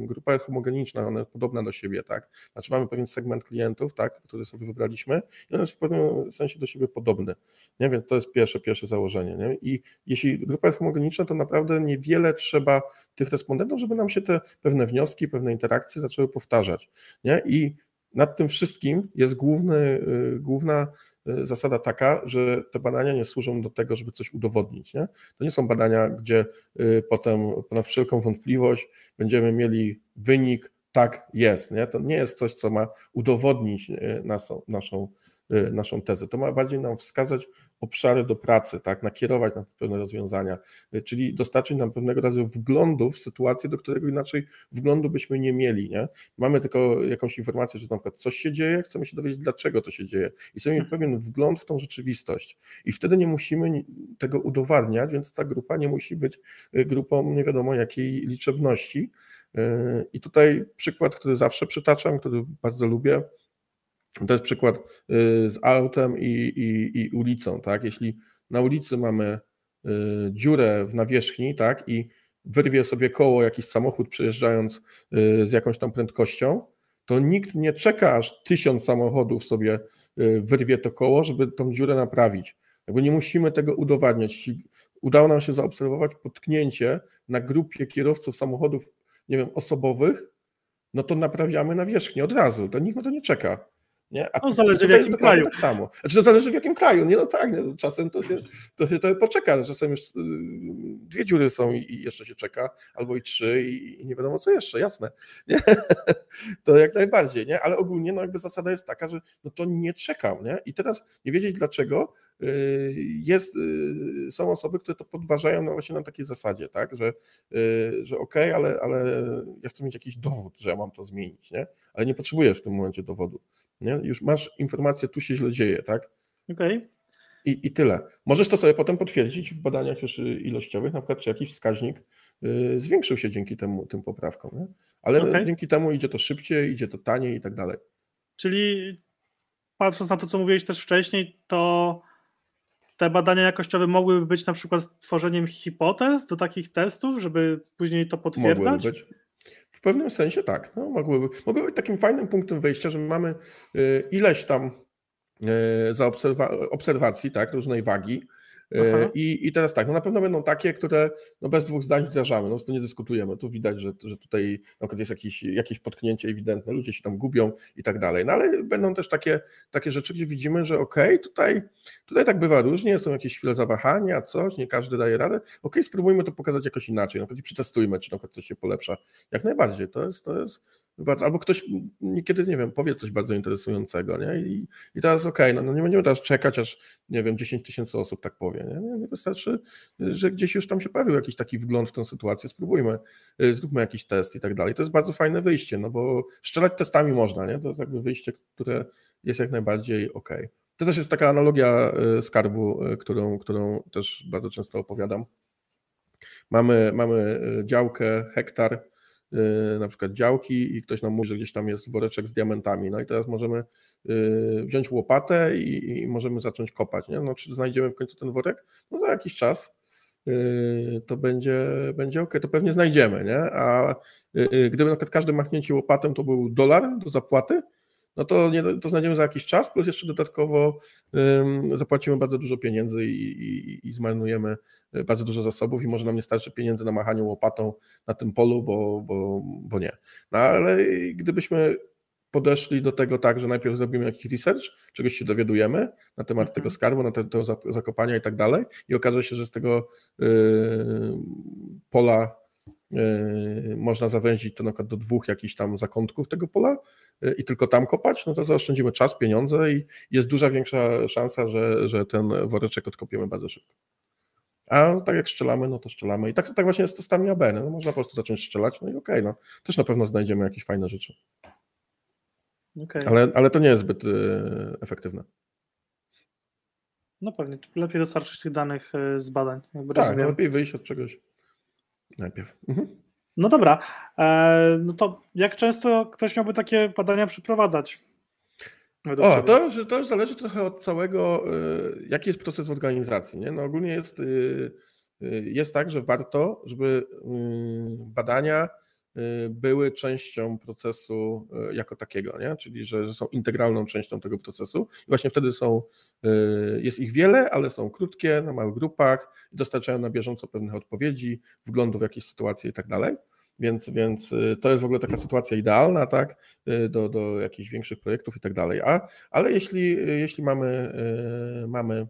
grupa jest homogeniczna, ona jest podobna do siebie, tak? Znaczy mamy pewien segment klientów, tak, który sobie wybraliśmy i on jest w pewnym sensie do siebie podobny, nie? Więc to jest pierwsze, pierwsze założenie, nie? I jeśli grupa jest homogeniczna, to naprawdę niewiele trzeba tych respondentów, żeby nam się te pewne wnioski, pewne interakcje zaczęły powtarzać, nie? I nad tym wszystkim jest główny, y, główna y, zasada taka, że te badania nie służą do tego, żeby coś udowodnić. Nie? To nie są badania, gdzie y, potem ponad wszelką wątpliwość będziemy mieli wynik, tak jest. Nie? To nie jest coś, co ma udowodnić naszą, naszą, naszą tezę. To ma bardziej nam wskazać obszary do pracy, tak, nakierować na pewne rozwiązania, y, czyli dostarczyć nam pewnego rodzaju wglądu w sytuację, do którego inaczej wglądu byśmy nie mieli. Nie? Mamy tylko jakąś informację, że na przykład coś się dzieje, chcemy się dowiedzieć, dlaczego to się dzieje i chcemy mieć pewien wgląd w tą rzeczywistość. I wtedy nie musimy tego udowadniać, więc ta grupa nie musi być y, grupą nie wiadomo jakiej liczebności. Y, I tutaj przykład, który zawsze przytaczam, który bardzo lubię, to jest przykład y, z autem i, i, i ulicą, tak? Jeśli na ulicy mamy y, dziurę w nawierzchni, tak, i wyrwie sobie koło jakiś samochód przejeżdżając y, z jakąś tam prędkością, to nikt nie czeka, aż tysiąc samochodów sobie wyrwie to koło, żeby tą dziurę naprawić. Jakby nie musimy tego udowadniać. Udało nam się zaobserwować potknięcie na grupie kierowców samochodów, nie wiem, osobowych, no to naprawiamy nawierzchnię od razu. To nikt na to nie czeka. Nie? A no, zależy w jakim kraju. Tak samo. Znaczy, to zależy w jakim kraju. Nie, no tak, nie, czasem to się, to się to poczeka. Czasem już y, dwie dziury są i, jeszcze się czeka, albo i trzy i, i, nie wiadomo co jeszcze, jasne. Nie? To jak najbardziej, nie? Ale ogólnie no jakby zasada jest taka, że no to nie czekam, nie? I teraz nie wiedzieć dlaczego, y, jest, y, są osoby, które to podważają no właśnie na takiej zasadzie, tak, że, że okej, okay, ale, ale ja chcę mieć jakiś dowód, że ja mam to zmienić, nie? ale nie potrzebujesz w tym momencie dowodu. Nie? Już masz informację, tu się źle dzieje, tak? Okej. Okay. I, I tyle. Możesz to sobie potem potwierdzić w badaniach już ilościowych, na przykład czy jakiś wskaźnik y, zwiększył się dzięki temu, tym poprawkom. Nie? Ale okay. dzięki temu idzie to szybciej, idzie to taniej i tak dalej. Czyli patrząc na to, co mówiłeś też wcześniej, to te badania jakościowe mogłyby być na przykład tworzeniem hipotez do takich testów, żeby później to potwierdzać? Mogłyby być pewnym sensie tak. No, mogłyby, mogłyby być takim fajnym punktem wyjścia, że mamy y, ileś tam y, obserwacji, tak, różnej wagi, E, I, I teraz tak, no na pewno będą takie, które no bez dwóch zdań wdrażamy, no to nie dyskutujemy. Tu widać, że, że tutaj na przykład jest jakieś, jakieś potknięcie ewidentne, ludzie się tam gubią i tak dalej. No ale będą też takie, takie rzeczy, gdzie widzimy, że okej, okay, tutaj, tutaj tak bywa różnie, są jakieś chwile zawahania, coś, nie każdy daje radę. Okej, okay, spróbujmy to pokazać jakoś inaczej, na przykład i przetestujmy, czy na przykład coś się polepsza. Jak najbardziej, to jest, to jest bardzo, albo ktoś niekiedy, nie wiem, powie coś bardzo interesującego, nie? I, i teraz okej, okay, no, no, nie będziemy teraz czekać, aż, nie wiem, 10 tysięcy osób tak powie, nie? nie? Wystarczy, że gdzieś już tam się pojawił jakiś taki wgląd w tę sytuację, spróbujmy, y, zróbmy jakiś test i tak dalej. To jest bardzo fajne wyjście, no bo strzelać testami można, nie? To jest jakby wyjście, które jest jak najbardziej ok. To też jest taka analogia y, skarbu, y, którą, którą też bardzo często opowiadam. Mamy, mamy działkę, hektar, na przykład działki i ktoś nam mówi, że gdzieś tam jest woreczek z diamentami. No i teraz możemy wziąć łopatę i, i możemy zacząć kopać. Nie? No, czy znajdziemy w końcu ten worek? No za jakiś czas to będzie, będzie ok, to pewnie znajdziemy, nie? A gdyby na przykład każde machnięcie łopatą to był dolar do zapłaty, no to, nie, to znajdziemy za jakiś czas, plus jeszcze dodatkowo um, zapłacimy bardzo dużo pieniędzy i, i, i zmarnujemy e, bardzo dużo zasobów i może nam nie starczy pieniędzy na machanie łopatą na tym polu, bo, bo, bo nie. No ale gdybyśmy podeszli do tego tak, że najpierw zrobimy jakiś research, czegoś się dowiadujemy na temat mhm. tego skarbu, na te, tego zakopania i tak dalej i okaże się, że z tego yy, pola można zawęzić to na przykład do dwóch jakichś tam zakątków tego pola, i tylko tam kopać, no to zaoszczędzimy czas, pieniądze i jest duża większa szansa, że, że ten woreczek odkopiemy bardzo szybko. A tak jak strzelamy, no to strzelamy. I tak, tak właśnie jest z testami AB. No, można po prostu zacząć strzelać, no i okej, okay, no też na pewno znajdziemy jakieś fajne rzeczy. Okay. Ale, ale to nie jest zbyt y, efektywne. No pewnie, lepiej dostarczyć tych danych y, z badań. tak, no lepiej wyjść od czegoś najpierw. Mhm. No dobra, e, no to jak często ktoś miałby takie badania przeprowadzać? O, to już, to już zależy trochę od całego, e, jaki jest proces w organizacji. Nie? No ogólnie jest, e, jest tak, że warto, żeby badania były częścią procesu jako takiego, nie? czyli że są integralną częścią tego procesu. I właśnie wtedy są, jest ich wiele, ale są krótkie, na małych grupach dostarczają na bieżąco pewnych odpowiedzi, wglądu w jakieś sytuacje i tak dalej. Więc, więc y, to jest w ogóle taka sytuacja idealna, tak, y, do, do jakichś większych projektów i tak dalej. A, ale jeśli, y, jeśli mamy, mamy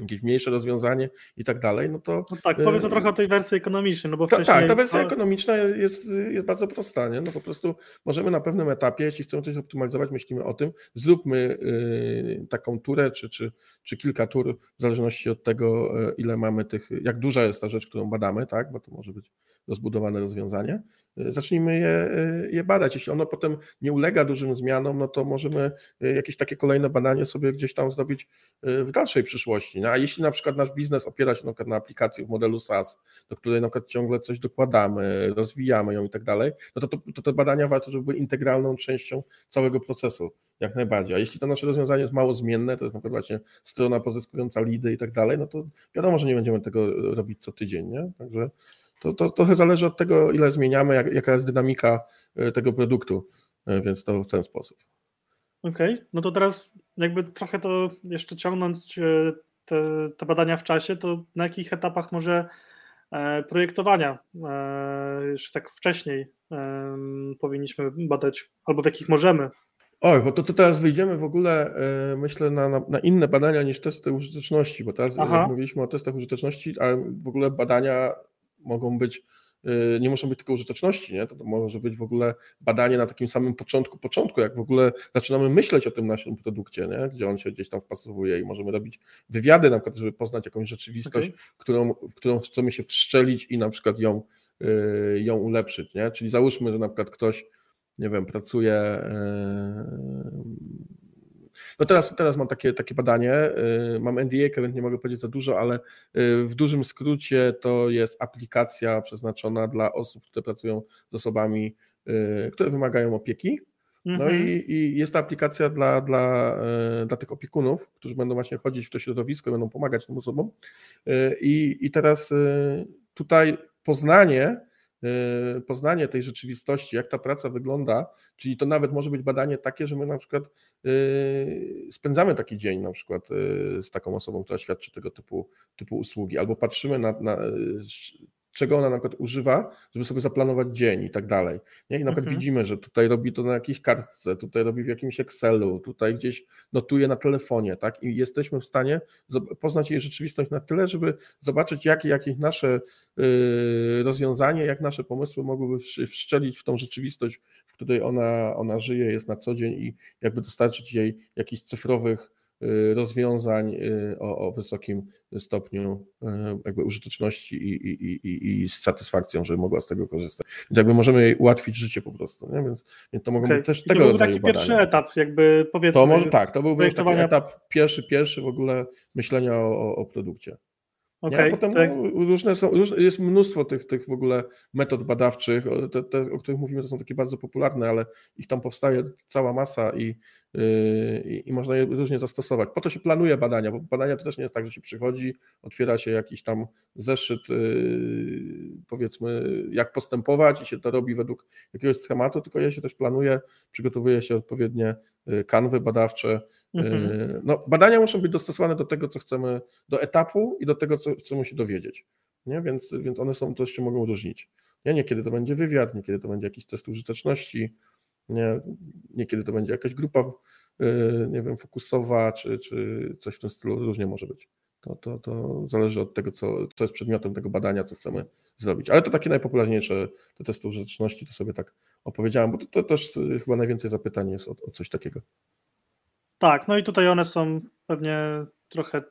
jakieś mniejsze rozwiązanie i tak dalej, no to... No tak, powiedz y, trochę o tej wersji ekonomicznej, no bo wcześniej... Tak, ta wersja ekonomiczna jest, jest bardzo prosta, nie? no po prostu możemy na pewnym etapie, jeśli chcemy coś optymalizować, myślimy o tym, zróbmy y, taką turę, czy, czy, czy kilka tur, w zależności od tego, y, ile mamy tych, jak duża jest ta rzecz, którą badamy, tak, bo to może być rozbudowane rozwiązanie, zacznijmy je, je badać. Jeśli ono potem nie ulega dużym zmianom, no to możemy jakieś takie kolejne badanie sobie gdzieś tam zrobić w dalszej przyszłości. No, a jeśli na przykład nasz biznes opiera się na aplikacji w modelu SaaS, do której na przykład ciągle coś dokładamy, rozwijamy ją i tak dalej, no to, to, to te badania warto, żeby były integralną częścią całego procesu, jak najbardziej. A jeśli to nasze rozwiązanie jest mało zmienne, to jest na przykład właśnie strona pozyskująca lidy i tak dalej, no to wiadomo, że nie będziemy tego robić co tydzień, nie? Także to, to trochę zależy od tego, ile zmieniamy, jak, jaka jest dynamika e, tego produktu, e, więc to w ten sposób. Okej, okay. no to teraz jakby trochę to jeszcze ciągnąć e, te, te badania w czasie, to na jakich etapach może projektowania już tak wcześniej powinniśmy badać, albo w jakich możemy? Oj, bo to, to teraz wyjdziemy w ogóle, myślę, na, na, na, inne badania niż testy użyteczności, bo teraz mówiliśmy o testach użyteczności, a w ogóle badania mogą być, y, nie muszą być tylko użyteczności, nie? To, to może być w ogóle badanie na takim samym początku, początku, jak w ogóle zaczynamy myśleć o tym naszym produkcie, nie? gdzie on się gdzieś tam wpasowuje i możemy robić wywiady na przykład, żeby poznać jakąś rzeczywistość, okay. którą, w którą chcemy się wszczelić i na przykład ją, y, ją ulepszyć, nie? Czyli załóżmy, że na przykład ktoś, nie wiem, pracuje no teraz, teraz mam takie, takie badanie, y, mam NDA, więc nie mogę powiedzieć za dużo, ale y, w dużym skrócie to jest aplikacja przeznaczona dla osób, które pracują z osobami, y, które wymagają opieki. No mhm. i, i, jest to aplikacja dla, dla, dla tych opiekunów, którzy będą właśnie chodzić w to środowisko, będą pomagać tym osobom. I, i teraz tutaj Poznanie poznanie tej rzeczywistości, jak ta praca wygląda, czyli to nawet może być badanie takie, że my na przykład y, spędzamy taki dzień na przykład y, z taką osobą, która świadczy tego typu, typu usługi, albo patrzymy na, na czego ona na przykład używa, żeby sobie zaplanować dzień i tak dalej. Nie? I na przykład mhm. widzimy, że tutaj robi to na jakiejś kartce, tutaj robi w jakimś Excelu, tutaj gdzieś notuje na telefonie, tak? I jesteśmy w stanie poznać jej rzeczywistość na tyle, żeby zobaczyć, jakie jakieś nasze yy, rozwiązanie, jak nasze pomysły mogłyby wszczelić w tą rzeczywistość, w której ona, ona żyje, jest na co dzień i jakby dostarczyć jej jakichś cyfrowych rozwiązań y, o, o, wysokim stopniu y, jakby użyteczności i, i, i, i z satysfakcją, żeby mogła z tego korzystać. Więc jakby możemy jej ułatwić życie po prostu, nie? Więc, więc to mogą okay. być też tego rodzaju taki badania. pierwszy etap, jakby powiedzmy. To może tak, to byłby taki etap pierwszy, pierwszy w ogóle myślenia o, o produkcie. Okay? Potem tak. różne są, różne, jest mnóstwo tych, tych w ogóle metod badawczych, te, te, o których mówimy, to są takie bardzo popularne, ale ich tam powstaje cała masa i, yy, i można je różnie zastosować. Po to się planuje badania, bo badania to też nie jest tak, że się przychodzi, otwiera się jakiś tam zeszyt, yy, powiedzmy, jak postępować i się to robi według jakiegoś schematu, tylko je się też planuje, przygotowuje się odpowiednie yy, kanwy badawcze, Mhm. E, no, badania muszą być dostosowane do tego, co chcemy, do etapu i do tego, co chcemy się dowiedzieć. Nie? Więc, więc one są, to się mogą różnić. Nie? Niekiedy to będzie wywiad, niekiedy to będzie jakiś test użyteczności, nie? niekiedy to będzie jakaś grupa, e, nie wiem, fokusowa, czy, czy coś w tym stylu, różnie może być. To, to, to zależy od tego, co, co jest przedmiotem tego badania, co chcemy zrobić. Ale to takie najpopularniejsze te testy użyteczności, to sobie tak opowiedziałem, bo to, to też chyba najwięcej zapytań jest o, o coś takiego. Tak, no i tutaj one są pewnie trochę e,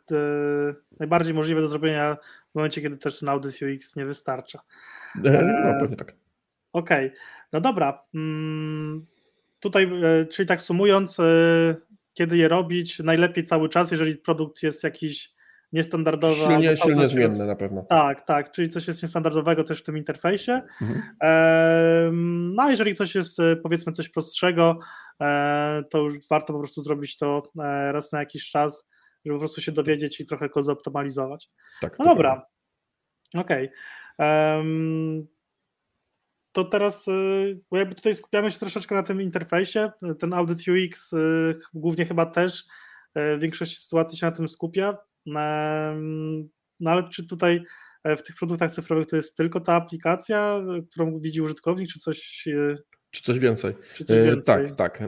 najbardziej możliwe do zrobienia w momencie, kiedy też ten audyt UX nie wystarcza. E, no pewnie tak. Okej, okay. no dobra. Mm, tutaj, e, czyli tak sumując, kiedy je robić, najlepiej cały czas, jeżeli produkt jest jakiś niestandardowy. Silnie, silnie zmienny jest, na pewno. Tak, tak, czyli coś jest niestandardowego też w tym interfejsie. Mhm. No a jeżeli coś jest powiedzmy coś prostszego, E, to już warto po prostu zrobić to e, raz na jakiś czas, żeby po prostu się dowiedzieć i trochę go zoptymalizować. Tak, no dobra, okej. Okay. to teraz, e, bo jakby tutaj skupiamy się troszeczkę na tym interfejsie, ten Audit UX głównie chyba też w większości sytuacji się na tym skupia, no ale czy tutaj w tych produktach cyfrowych to jest tylko ta aplikacja, którą widzi użytkownik, czy coś czy coś więcej? Czy coś więcej? Tak, tak. E,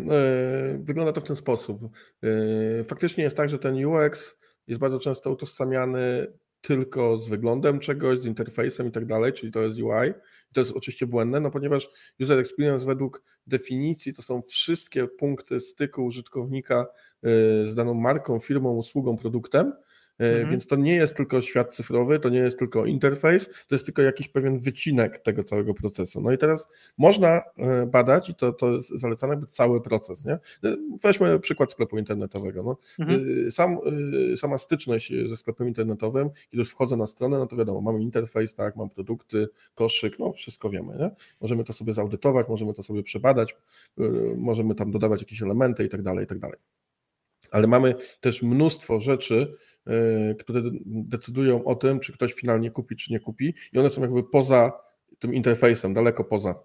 wygląda to w ten sposób. E, faktycznie jest tak, że ten UX jest bardzo często utożsamiany tylko z wyglądem czegoś, z interfejsem i tak dalej, czyli to jest UI. I to jest oczywiście błędne, no ponieważ user experience według definicji to są wszystkie punkty styku użytkownika e, z daną marką, firmą, usługą, produktem, E, mhm. Więc to nie jest tylko świat cyfrowy, to nie jest tylko interfejs, to jest tylko jakiś pewien wycinek tego całego procesu. No i teraz można e, badać, i to, to jest zalecane, by cały proces. Nie? E, weźmy przykład sklepu internetowego. No. Mhm. Sam, sama styczność ze sklepem internetowym, kiedy już wchodzę na stronę, no to wiadomo, mamy interfejs, tak, mam produkty, koszyk, no wszystko wiemy. Nie? Możemy to sobie zaudytować, możemy to sobie przebadać, możemy tam dodawać jakieś elementy i tak dalej, i tak dalej. Ale mamy też mnóstwo rzeczy, E, które decydują o tym, czy ktoś finalnie kupi, czy nie kupi, i one są jakby poza tym interfejsem, daleko poza.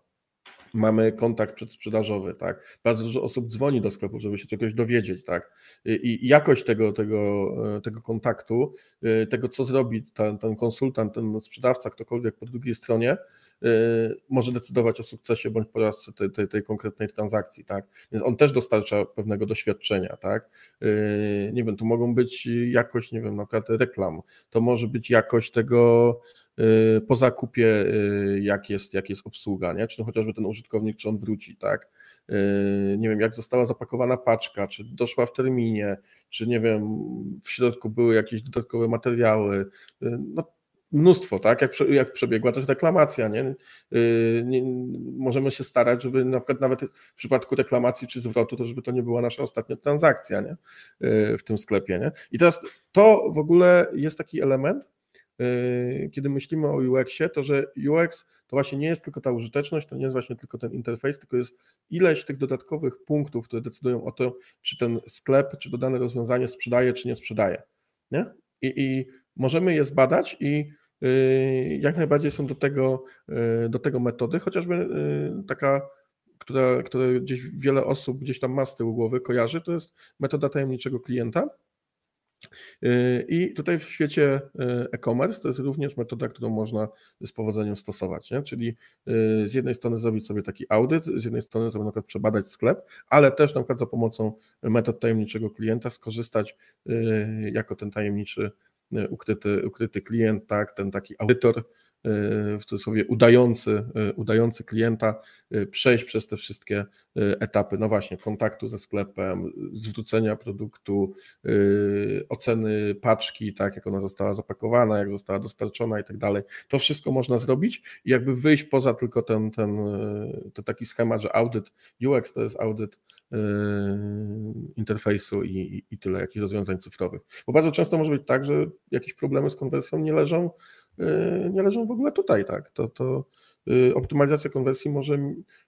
Mamy kontakt przedsprzedażowy, tak? Bardzo dużo osób dzwoni do sklepu, żeby się czegoś dowiedzieć, tak? I jakość tego, tego, e, tego kontaktu, e, tego, co zrobi ten, ten konsultant, ten sprzedawca, ktokolwiek po drugiej stronie, Y, może decydować o sukcesie bądź porażce tej, tej, tej, konkretnej transakcji, tak? Więc on też dostarcza pewnego doświadczenia, tak? Nie wiem, to mogą być jakość, nie wiem, na przykład reklam, to może być jakość tego po zakupie, jak jest, jak jest obsługa, nie? Czy no chociażby ten użytkownik, czy on wróci, tak? Nie wiem, jak została zapakowana paczka, czy doszła w terminie, czy nie wiem, w środku były jakieś dodatkowe materiały. No, mnóstwo, tak? Jak, jak przebiegła też reklamacja, nie? Nie? Możemy się starać, żeby na przykład nawet w przypadku reklamacji czy zwrotu, to żeby to nie była nasza ostatnia transakcja, nie? W tym sklepie, nie? I teraz to w ogóle jest taki element, kiedy myślimy o UX-ie, to że UX to właśnie nie jest tylko ta użyteczność, to nie jest właśnie tylko ten interfejs, tylko jest ileś tych dodatkowych punktów, które decydują o tym, czy ten sklep, czy to dane rozwiązanie sprzedaje, czy nie sprzedaje. Nie? I, I możemy je zbadać i Y, jak najbardziej są do tego, y, do tego metody, chociażby taka, która, która gdzieś wiele osób gdzieś tam ma z tyłu głowy, kojarzy, to jest metoda tajemniczego klienta. I tutaj w świecie e-commerce to jest również metoda, którą można z powodzeniem stosować. Nie? Czyli z jednej strony zrobić sobie taki audyt, z jednej strony sobie na przykład przebadać sklep, ale też na przykład za pomocą metod tajemniczego klienta skorzystać jako ten tajemniczy ukryty, ukryty klient, tak, ten taki audytor, w cudzysłowie udający, e, udający klienta, przejść przez te wszystkie etapy, no właśnie, kontaktu ze sklepem, zwrócenia produktu, oceny paczki, tak, jak ona została zapakowana, jak została dostarczona i tak dalej. To wszystko można zrobić i jakby wyjść poza tylko ten, ten, ten taki schemat, że audyt UX to jest audyt interfejsu i, i tyle, jakichś rozwiązań cyfrowych. Bo bardzo często może być tak, że jakieś problemy z konwersją nie leżą, nie leżą w ogóle tutaj, tak. To, to Y, optymalizacja konwersji może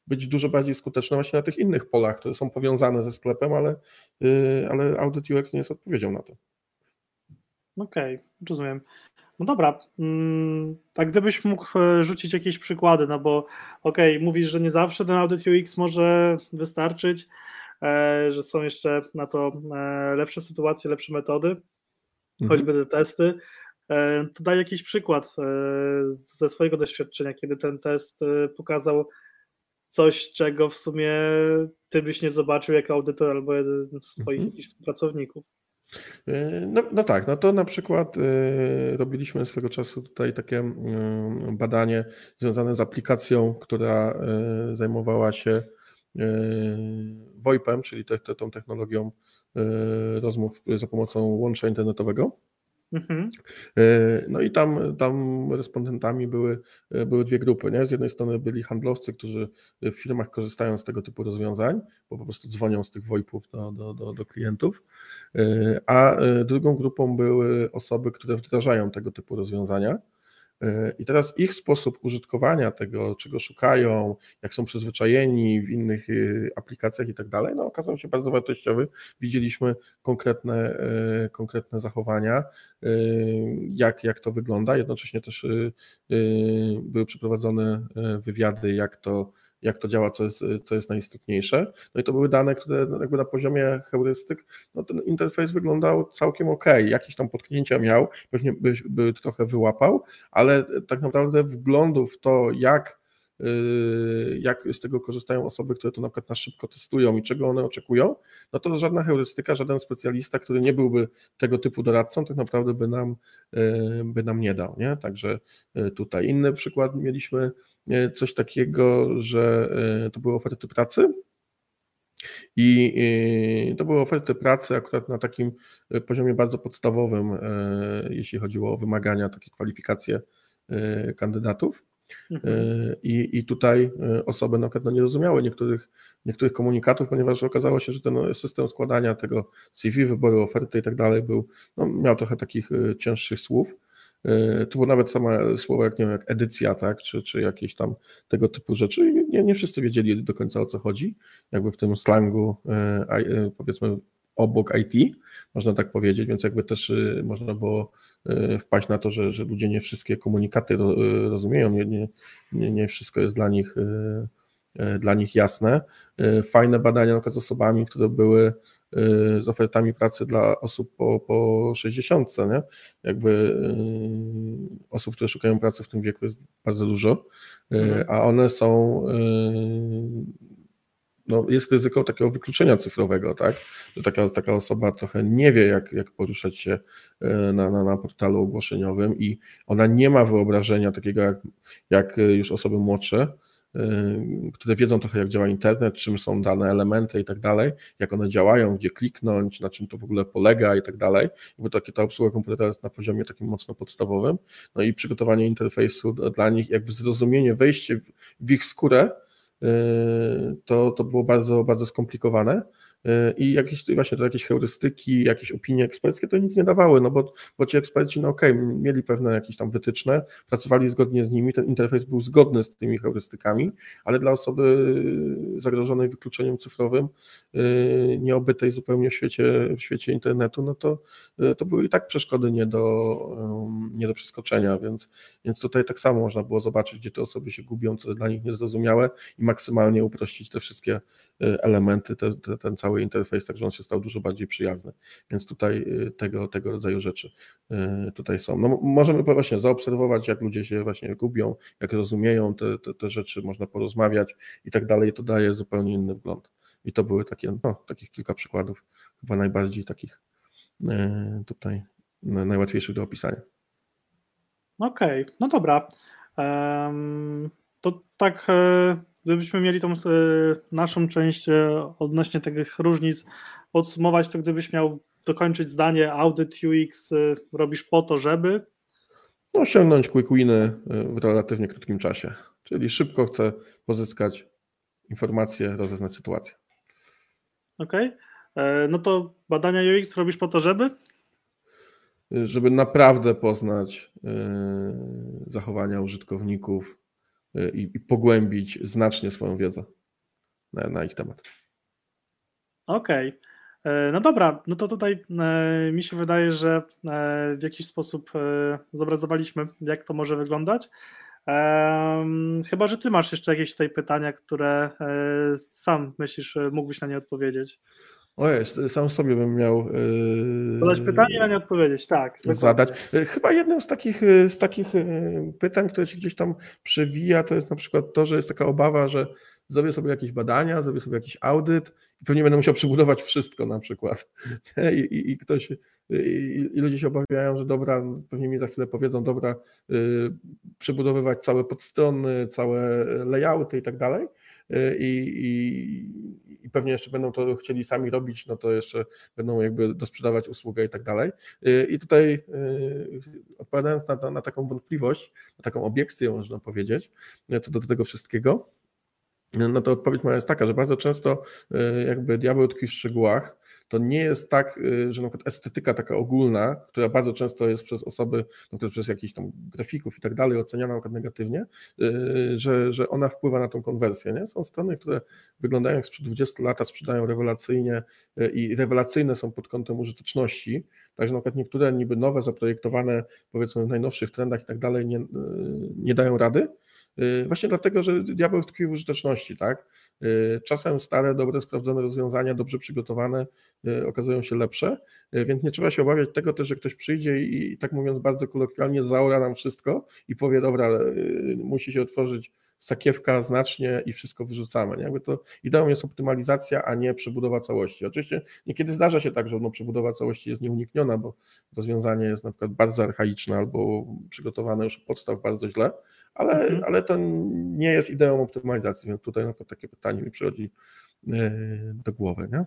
być dużo bardziej skuteczna właśnie na tych innych polach, które są powiązane ze sklepem, ale, y, ale Audit UX nie jest odpowiedzią na to. Okej, okay, rozumiem. No dobra, mm, tak gdybyś mógł e, rzucić jakieś przykłady, no bo okej, okay, mówisz, że nie zawsze ten Audit UX może wystarczyć, e, że są jeszcze na to e, lepsze sytuacje, lepsze metody, mhm. choćby te testy, to daj jakiś przykład e, ze swojego doświadczenia, kiedy ten test e, pokazał coś, czego w sumie ty byś nie zobaczył jako audytor albo jeden z twoich mhm. współpracowników. No, no, tak, no to na przykład robiliśmy swego czasu tutaj takie badanie związane z aplikacją, która zajmowała się VoIP-em, czyli te, te, tą technologią rozmów za pomocą łącza internetowego. Mhm. E, no i tam, tam respondentami były, e, były dwie grupy. Nie? Z jednej strony byli handlowcy, którzy w firmach korzystają z tego typu rozwiązań, bo po prostu dzwonią z tych VoIPów do, do, do, do klientów, e, a drugą grupą były osoby, które wdrażają tego typu rozwiązania. I teraz ich sposób użytkowania tego, czego szukają, jak są przyzwyczajeni w innych y, aplikacjach i tak dalej, no okazał się bardzo wartościowy. Widzieliśmy konkretne, y, konkretne zachowania, y, jak, jak to wygląda. Jednocześnie też były przeprowadzone wywiady, jak to jak to działa, co jest, co jest najistotniejsze. No i to były dane, które jakby na poziomie heurystyk, no ten interfejs wyglądał całkiem ok, jakieś tam potknięcia miał, pewnie by, by trochę wyłapał, ale tak naprawdę wglądu w to, jak jak z tego korzystają osoby, które to na przykład na szybko testują i czego one oczekują, no to żadna heurystyka, żaden specjalista, który nie byłby tego typu doradcą, tak naprawdę by nam, yy, by nam nie dał. Nie? Także yy, tutaj inny przykład mieliśmy coś takiego, że to były oferty pracy. I to były oferty pracy akurat na takim poziomie bardzo podstawowym, jeśli chodziło o wymagania, takie kwalifikacje kandydatów. Mhm. I, I tutaj osoby na przykład no, nie rozumiały niektórych, niektórych komunikatów, ponieważ okazało się, że ten system składania tego CV, wyboru oferty i tak dalej był, no, miał trochę takich cięższych słów. E, to było nawet same słowo, jak nie wiem, jak edycja, tak, czy, czy jakieś tam tego typu rzeczy. Nie, nie wszyscy wiedzieli do końca o co chodzi, jakby w tym slangu, e, e, powiedzmy, obok IT, można tak powiedzieć, więc jakby też można było wpaść na to, że, że ludzie nie wszystkie komunikaty rozumieją, nie, nie, nie, wszystko jest dla nich, dla nich jasne. Fajne badania na przykład z osobami, które były Y, z ofertami pracy dla osób po, po 60, nie? Jakby y, osób, które szukają pracy w tym wieku jest bardzo dużo, y, mhm. a one są no, jest ryzyko takiego wykluczenia cyfrowego, tak? Że taka, taka osoba trochę nie wie, jak, jak poruszać się na, na, na portalu ogłoszeniowym i ona nie ma wyobrażenia takiego jak, jak już osoby młodsze, Y, które wiedzą trochę, jak działa internet, czym są dane elementy i tak dalej, jak one działają, gdzie kliknąć, na czym to w ogóle polega i tak dalej. Bo takie ta obsługa komputera jest na poziomie takim mocno podstawowym. No i przygotowanie interfejsu dla nich, jakby zrozumienie, wejście w ich skórę, to, to było bardzo, bardzo skomplikowane. E, i jakieś właśnie to jakieś heurystyki, jakieś opinie eksperckie to nic nie dawały, no bo, bo ci eksperci, no okej, okay, mieli pewne jakieś tam wytyczne, pracowali zgodnie z nimi, ten interfejs był zgodny z tymi heurystykami, ale dla osoby zagrożonej wykluczeniem cyfrowym, e, nieobytej zupełnie w świecie, w świecie internetu, no to, e, to były i tak przeszkody nie do, nie do przeskoczenia, więc, więc tutaj tak samo można było zobaczyć, gdzie te osoby się gubią, co jest dla nich niezrozumiałe i maksymalnie uprościć te wszystkie elementy, te, te, ten cały cały interfejs, tak że on się stał dużo bardziej przyjazny. Więc tutaj y, tego, tego rodzaju rzeczy y, tutaj są. No, możemy właśnie zaobserwować, jak ludzie się właśnie gubią, jak rozumieją te, te, te rzeczy, można porozmawiać i tak dalej. To daje zupełnie inny wgląd. I to były takie, no, takich kilka przykładów, chyba najbardziej takich y, tutaj najłatwiejszych do opisania. Okej, okay, no dobra. To tak e, gdybyśmy mieli tą naszą część odnośnie tych różnic podsumować, to gdybyś miał dokończyć zdanie, audyt UX robisz po to, żeby osiągnąć quick winy w relatywnie krótkim czasie. Czyli szybko chcę pozyskać informacje, rozeznać sytuację. Okej. Okay. No to badania UX robisz po to, żeby? Żeby naprawdę poznać e, zachowania użytkowników e, i pogłębić znacznie swoją wiedzę na, na ich temat. Okej. Okay. E, no dobra, no to tutaj e, mi się wydaje, że e, w jakiś sposób zobrazowaliśmy, jak to może wyglądać. Chyba, że ty masz jeszcze jakieś tutaj pytania, które sam myślisz, mógłbyś na nie odpowiedzieć. Ojej, sam sobie bym miał. Zadać pytanie, a nie odpowiedzieć, tak. Zadać. Chyba jednym z takich, z takich pytań, które się gdzieś tam przewija, to jest na przykład to, że jest taka obawa, że zrobię sobie jakieś badania, zrobię sobie jakiś audyt i pewnie będę musiał przebudować wszystko na przykład. I, i, i ktoś, i, i, ludzie się obawiają, że dobra, pewnie mi za chwilę powiedzą, dobra, yy, przebudowywać całe podstrony, całe layouty i tak dalej. Y, I, i, pewnie jeszcze będą to chcieli sami robić, no to jeszcze będą jakby dosprzedawać usługę i tak dalej. Y, I tutaj y, odpowiadając na, na taką wątpliwość, na taką obiekcję można powiedzieć, co do tego wszystkiego, no to odpowiedź moja jest taka, że bardzo często jakby diabeł tkwi w szczegółach. To nie jest tak, y, że na przykład estetyka taka ogólna, która bardzo często jest przez osoby, na przykład przez jakichś tam grafików i tak dalej oceniana na przykład negatywnie, y, że, że ona wpływa na tą konwersję. Nie? Są strony, które wyglądają jak sprzed 20 lat, sprzedają rewelacyjnie i rewelacyjne są pod kątem użyteczności, także na przykład niektóre niby nowe, zaprojektowane powiedzmy w najnowszych trendach i tak dalej nie, nie dają rady, Y, właśnie dlatego, że diabeł tkwi w użyteczności, tak? Y, czasem stare, dobre, sprawdzone rozwiązania, dobrze przygotowane y, okazują się lepsze, więc nie trzeba się obawiać tego też, że ktoś przyjdzie i tak mówiąc bardzo kolokwialnie zaora nam wszystko i powie, dobra, musi się otworzyć sakiewka znacznie i wszystko wyrzucamy. Nie? Jakby to ideą jest optymalizacja, a nie przebudowa całości. Oczywiście niekiedy zdarza się tak, że no, przebudowa całości jest nieunikniona, bo rozwiązanie jest na przykład bardzo archaiczne albo przygotowane już od podstaw bardzo źle, ale, mhm. ale to nie jest ideą optymalizacji, więc tutaj przykład takie pytanie mi przychodzi e, do głowy. Nie?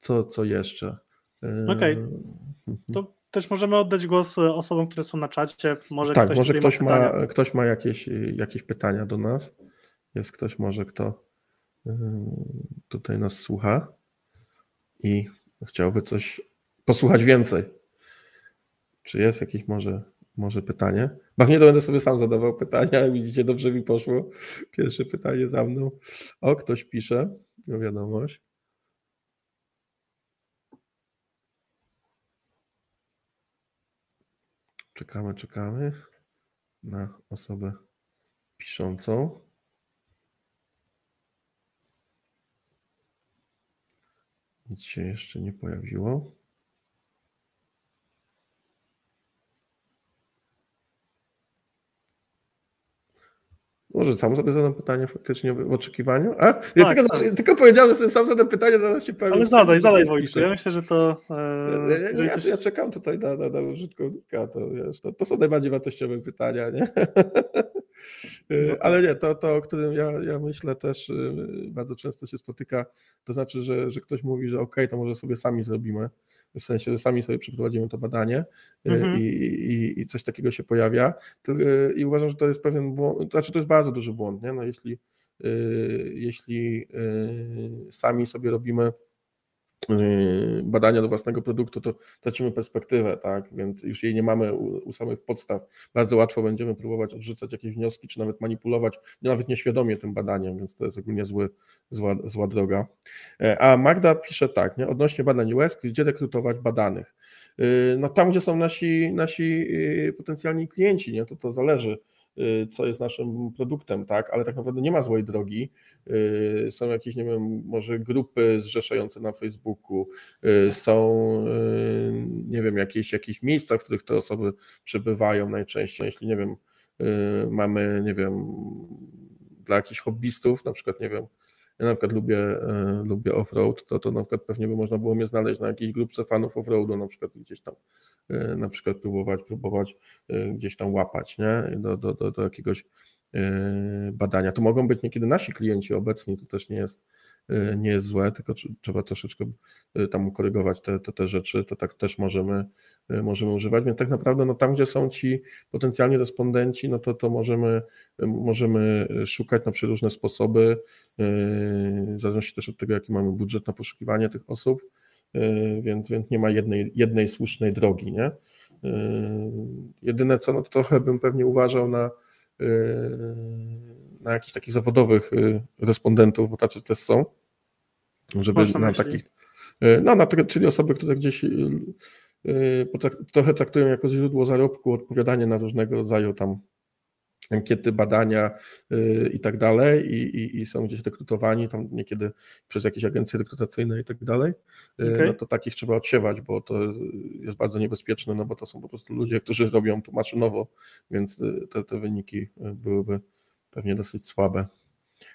Co, co jeszcze? E, Okej. Okay. To też możemy oddać głos osobom, które są na czacie. Może tak, ktoś może ktoś ma, ma, ktoś ma jakieś, jakieś pytania do nas. Jest ktoś może, kto e, tutaj nas słucha i chciałby coś posłuchać więcej. Czy jest jakieś może może pytanie. Bagnie to będę sobie sam zadawał pytania. Widzicie, dobrze mi poszło. Pierwsze pytanie za mną. O, ktoś pisze. No wiadomość. Czekamy, czekamy na osobę piszącą. Nic się jeszcze nie pojawiło. Może sam sobie zadam pytanie faktycznie w oczekiwaniu. A, tak, ja tylko, tak. tylko powiedziałem, że sobie sam zadam pytanie, zaraz się powiem. Ale zadaj, zadaj Wojtku. Ja myślę, że to... E, ja, ja, ja, czekam tutaj na, na, na użytkownika, to, wiesz, to, to, są najbardziej wartościowe pytania, nie? E, ale nie, to, to o którym ja, ja myślę też e, bardzo często się spotyka, to znaczy, że, że ktoś mówi, że ok, to może sobie sami zrobimy w sensie, że sami sobie przeprowadzimy to badanie e, mhm. i, i, i, coś takiego się pojawia. E, I uważam, że to jest pewien błąd, znaczy to jest bardzo duży błąd, nie? No jeśli, e, jeśli sami sobie robimy badania do własnego produktu, to tracimy perspektywę, tak? Więc już jej nie mamy u, u, samych podstaw. Bardzo łatwo będziemy próbować odrzucać jakieś wnioski, czy nawet manipulować, nawet nieświadomie tym badaniem, więc to jest ogólnie zły, zła, zła droga. E, a Magda pisze tak, nie? odnośnie badań US, gdzie rekrutować badanych. Yy, no tam, gdzie są nasi, nasi yy, potencjalni klienci, nie? To to zależy Y, co jest naszym produktem, tak, ale tak naprawdę nie ma złej drogi. Y, są jakieś, nie wiem, może grupy zrzeszające na Facebooku, y, są, nie wiem, jakieś, jakieś miejsca, w których te osoby przebywają najczęściej. Jeśli, nie wiem, mamy, nie wiem, dla jakichś hobbystów, na przykład, nie wiem, ja na przykład lubię, lubię off-road, to, to na przykład pewnie by można było mnie znaleźć na jakiejś grupce fanów off-roadu, na przykład gdzieś tam Y, na przykład próbować, próbować y, gdzieś tam łapać, nie? Do, do, do, do jakiegoś badania. To mogą być niekiedy nasi klienci obecni, to też nie jest, nie jest złe, tylko trzeba troszeczkę tam korygować te, te, te rzeczy, to tak też możemy, możemy używać, więc tak naprawdę no tam, gdzie są ci potencjalni respondenci, no to, to możemy, możemy szukać na różne sposoby, w zależności też od tego, jaki mamy budżet na poszukiwanie tych osób, więc, więc nie ma jednej, jednej słusznej drogi, nie? Jedyne co, no to trochę bym pewnie uważał na, na jakichś takich zawodowych respondentów, bo tacy też są, żeby na takich, no na, czyli osoby, które gdzieś trochę traktują jako źródło zarobku odpowiadanie na różnego rodzaju tam ankiety, badania y, i tak dalej i, i, i, są gdzieś rekrutowani tam niekiedy przez jakieś agencje rekrutacyjne i tak dalej, y, okay. no to takich trzeba odsiewać, bo to jest bardzo niebezpieczne, no bo to są po prostu ludzie, którzy robią to maszynowo, więc y, te, te wyniki byłyby pewnie dosyć słabe.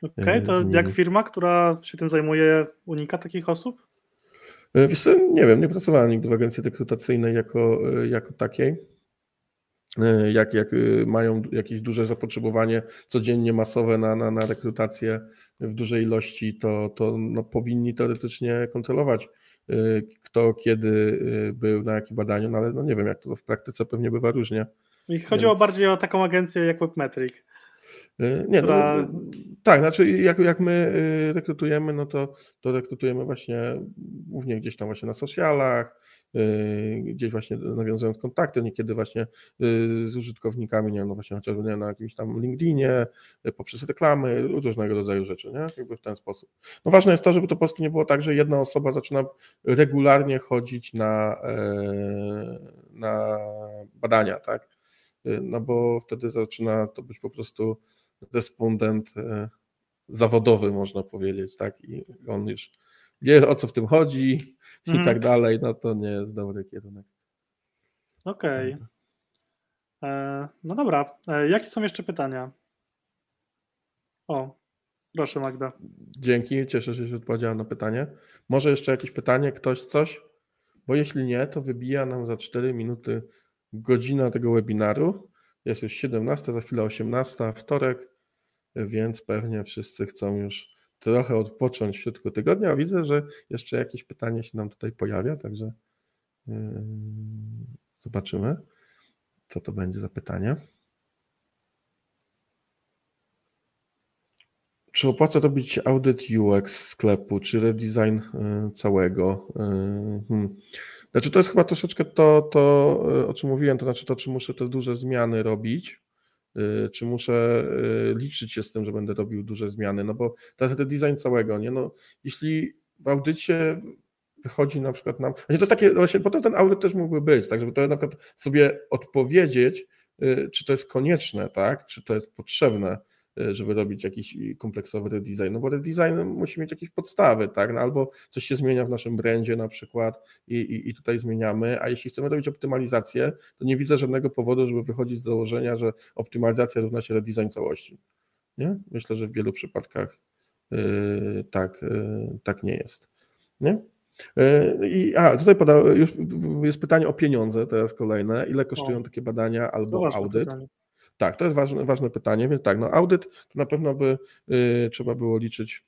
Okej, okay, to jak firma, która się tym zajmuje, unika takich osób? Wiesz co, nie wiem, nie pracowałem nigdy w agencji rekrutacyjnej jako, jako takiej. E, jak, jak e, mają jakieś duże zapotrzebowanie codziennie masowe na, na, na rekrutację w dużej ilości, to, to no, powinni teoretycznie kontrolować, e, kto kiedy był na jakim badaniu, no ale no nie wiem, jak to w praktyce pewnie bywa różnie. I chodziło Więc... bardziej o taką agencję jak Webmetric. Y, nie, no, która... no, tak, znaczy jak, jak my y, rekrutujemy, no to, to rekrutujemy właśnie głównie gdzieś tam właśnie na socialach, y, gdzieś właśnie nawiązując kontakty, niekiedy właśnie z użytkownikami, nie wiem, no właśnie chociażby nie, na jakimś tam LinkedInie, poprzez reklamy, różnego rodzaju rzeczy, nie? Jakby w ten sposób. No ważne jest to, żeby to po prostu nie było tak, że jedna osoba zaczyna regularnie chodzić na, na badania, tak? No bo wtedy zaczyna to być po prostu respondent e, zawodowy, można powiedzieć, tak? I on już wie, o co w tym chodzi i mm. tak dalej, no to nie jest dobry kierunek. Okej. Okay. E, no dobra, e, jakie są jeszcze pytania? O, proszę Magda. Dzięki, cieszę się, że odpowiedziałem na pytanie. Może jeszcze jakieś pytanie, ktoś coś? Bo jeśli nie, to wybija nam za 4 minuty godzina tego webinaru. Jest już 17, za chwilę 18, wtorek więc pewnie wszyscy chcą już trochę odpocząć w środku tygodnia. A widzę, że jeszcze jakieś pytanie się nam tutaj pojawia, także yy, zobaczymy, co to będzie za pytanie. Czy opłaca robić audyt UX sklepu, czy redesign yy, całego? Yy, hmm. Znaczy to jest chyba troszeczkę to, to, o czym mówiłem, to znaczy to, czy muszę te duże zmiany robić, Y, czy muszę y, liczyć się z tym, że będę robił duże zmiany, no bo to ten design całego, nie, no jeśli w audycie wychodzi na przykład nam, właśnie to jest takie, właśnie po to ten audyt też mógłby być, tak, żeby to na przykład sobie odpowiedzieć, czy to jest konieczne, tak, czy to jest potrzebne, E, żeby robić jakiś kompleksowy redesign, no bo redesign musi mieć jakieś podstawy, tak, no albo coś się zmienia w naszym brandzie na przykład i, i, i tutaj zmieniamy, a jeśli chcemy robić optymalizację, to nie widzę żadnego powodu, żeby wychodzić z założenia, że optymalizacja równa się redesign całości, nie? Myślę, że w wielu przypadkach yy, tak, yy, tak nie jest, nie? I, a, tutaj poda, już jest pytanie o pieniądze, teraz kolejne. Ile kosztują o. takie badania albo audyt? Pytanie. Tak, to jest ważne, ważne pytanie, więc tak, no audyt to na pewno by y, trzeba było liczyć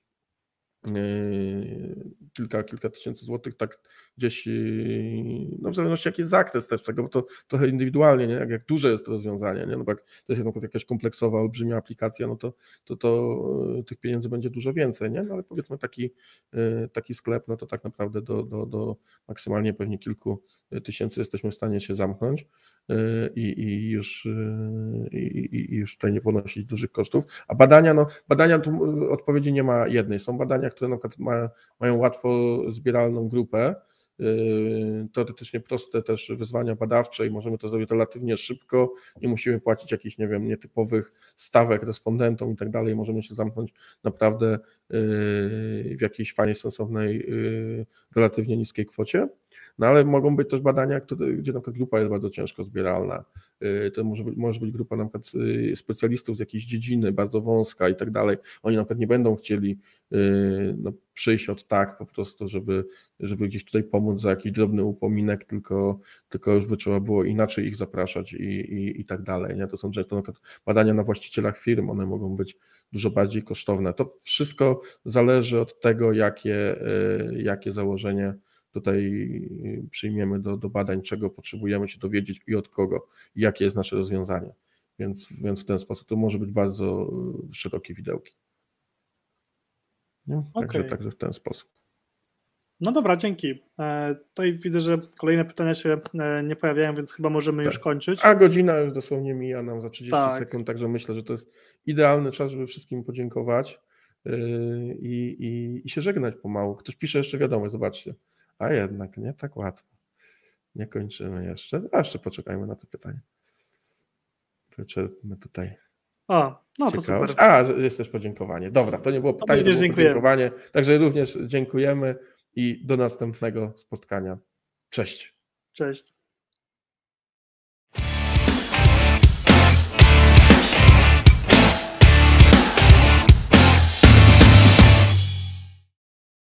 y, kilka, kilka tysięcy złotych, tak gdzieś, y, no w zależności jaki jest zakres też tego, bo to trochę indywidualnie, nie? Jak, jak duże jest to rozwiązanie, nie? No bo jak to jest jednak jakaś kompleksowa, olbrzymia aplikacja, no to, to, to tych pieniędzy będzie dużo więcej, nie? No ale powiedzmy taki, taki sklep, no to tak naprawdę do, do, do maksymalnie pewnie kilku tysięcy jesteśmy w stanie się zamknąć. I, i, już, i, i, już tutaj nie ponosić dużych kosztów. A badania, no badania tu odpowiedzi nie ma jednej. Są badania, które na przykład ma, mają łatwo zbieralną grupę, teoretycznie proste też wyzwania badawcze i możemy to zrobić relatywnie szybko, nie musimy płacić jakichś, nie wiem, nietypowych stawek respondentom i tak dalej, możemy się zamknąć naprawdę w jakiejś fajnej, sensownej, relatywnie niskiej kwocie. No ale mogą być też badania, które, gdzie na przykład grupa jest bardzo ciężko zbieralna. Y, To może być, może być grupa na przykład y, specjalistów z jakiejś dziedziny, bardzo wąska i tak dalej. Oni na przykład nie będą chcieli y, no, przyjść od tak po prostu, żeby, żeby gdzieś tutaj pomóc za jakiś drobny upominek, tylko, tylko już by trzeba było inaczej ich zapraszać i, i, i tak dalej. Nie? To są często na przykład badania na właścicielach firm, one mogą być dużo bardziej kosztowne. To wszystko zależy od tego, jakie, jakie założenie tutaj przyjmiemy do, do badań, czego potrzebujemy się dowiedzieć i od kogo, i jakie jest nasze rozwiązanie. Więc, więc w ten sposób to może być bardzo y, szerokie widełki. Także, także w ten sposób. No dobra, dzięki. E, Tutaj widzę, że kolejne pytania się e, nie pojawiają, więc chyba możemy już Tak. kończyć. A godzina już dosłownie mija nam za 30 Tak. sekund, także myślę, że to jest idealny czas, żeby wszystkim podziękować yy, i, i, i się żegnać pomału. Ktoś pisze jeszcze wiadomość, zobaczcie. A jednak nie tak łatwo. Nie kończymy jeszcze. A jeszcze poczekajmy na to pytanie. Wyczerpmy tutaj. O, no to ciekawość. super. A, jest też podziękowanie. Dobra, to nie było pytanie, to było podziękowanie. Także również dziękujemy i do następnego spotkania. Cześć. Cześć.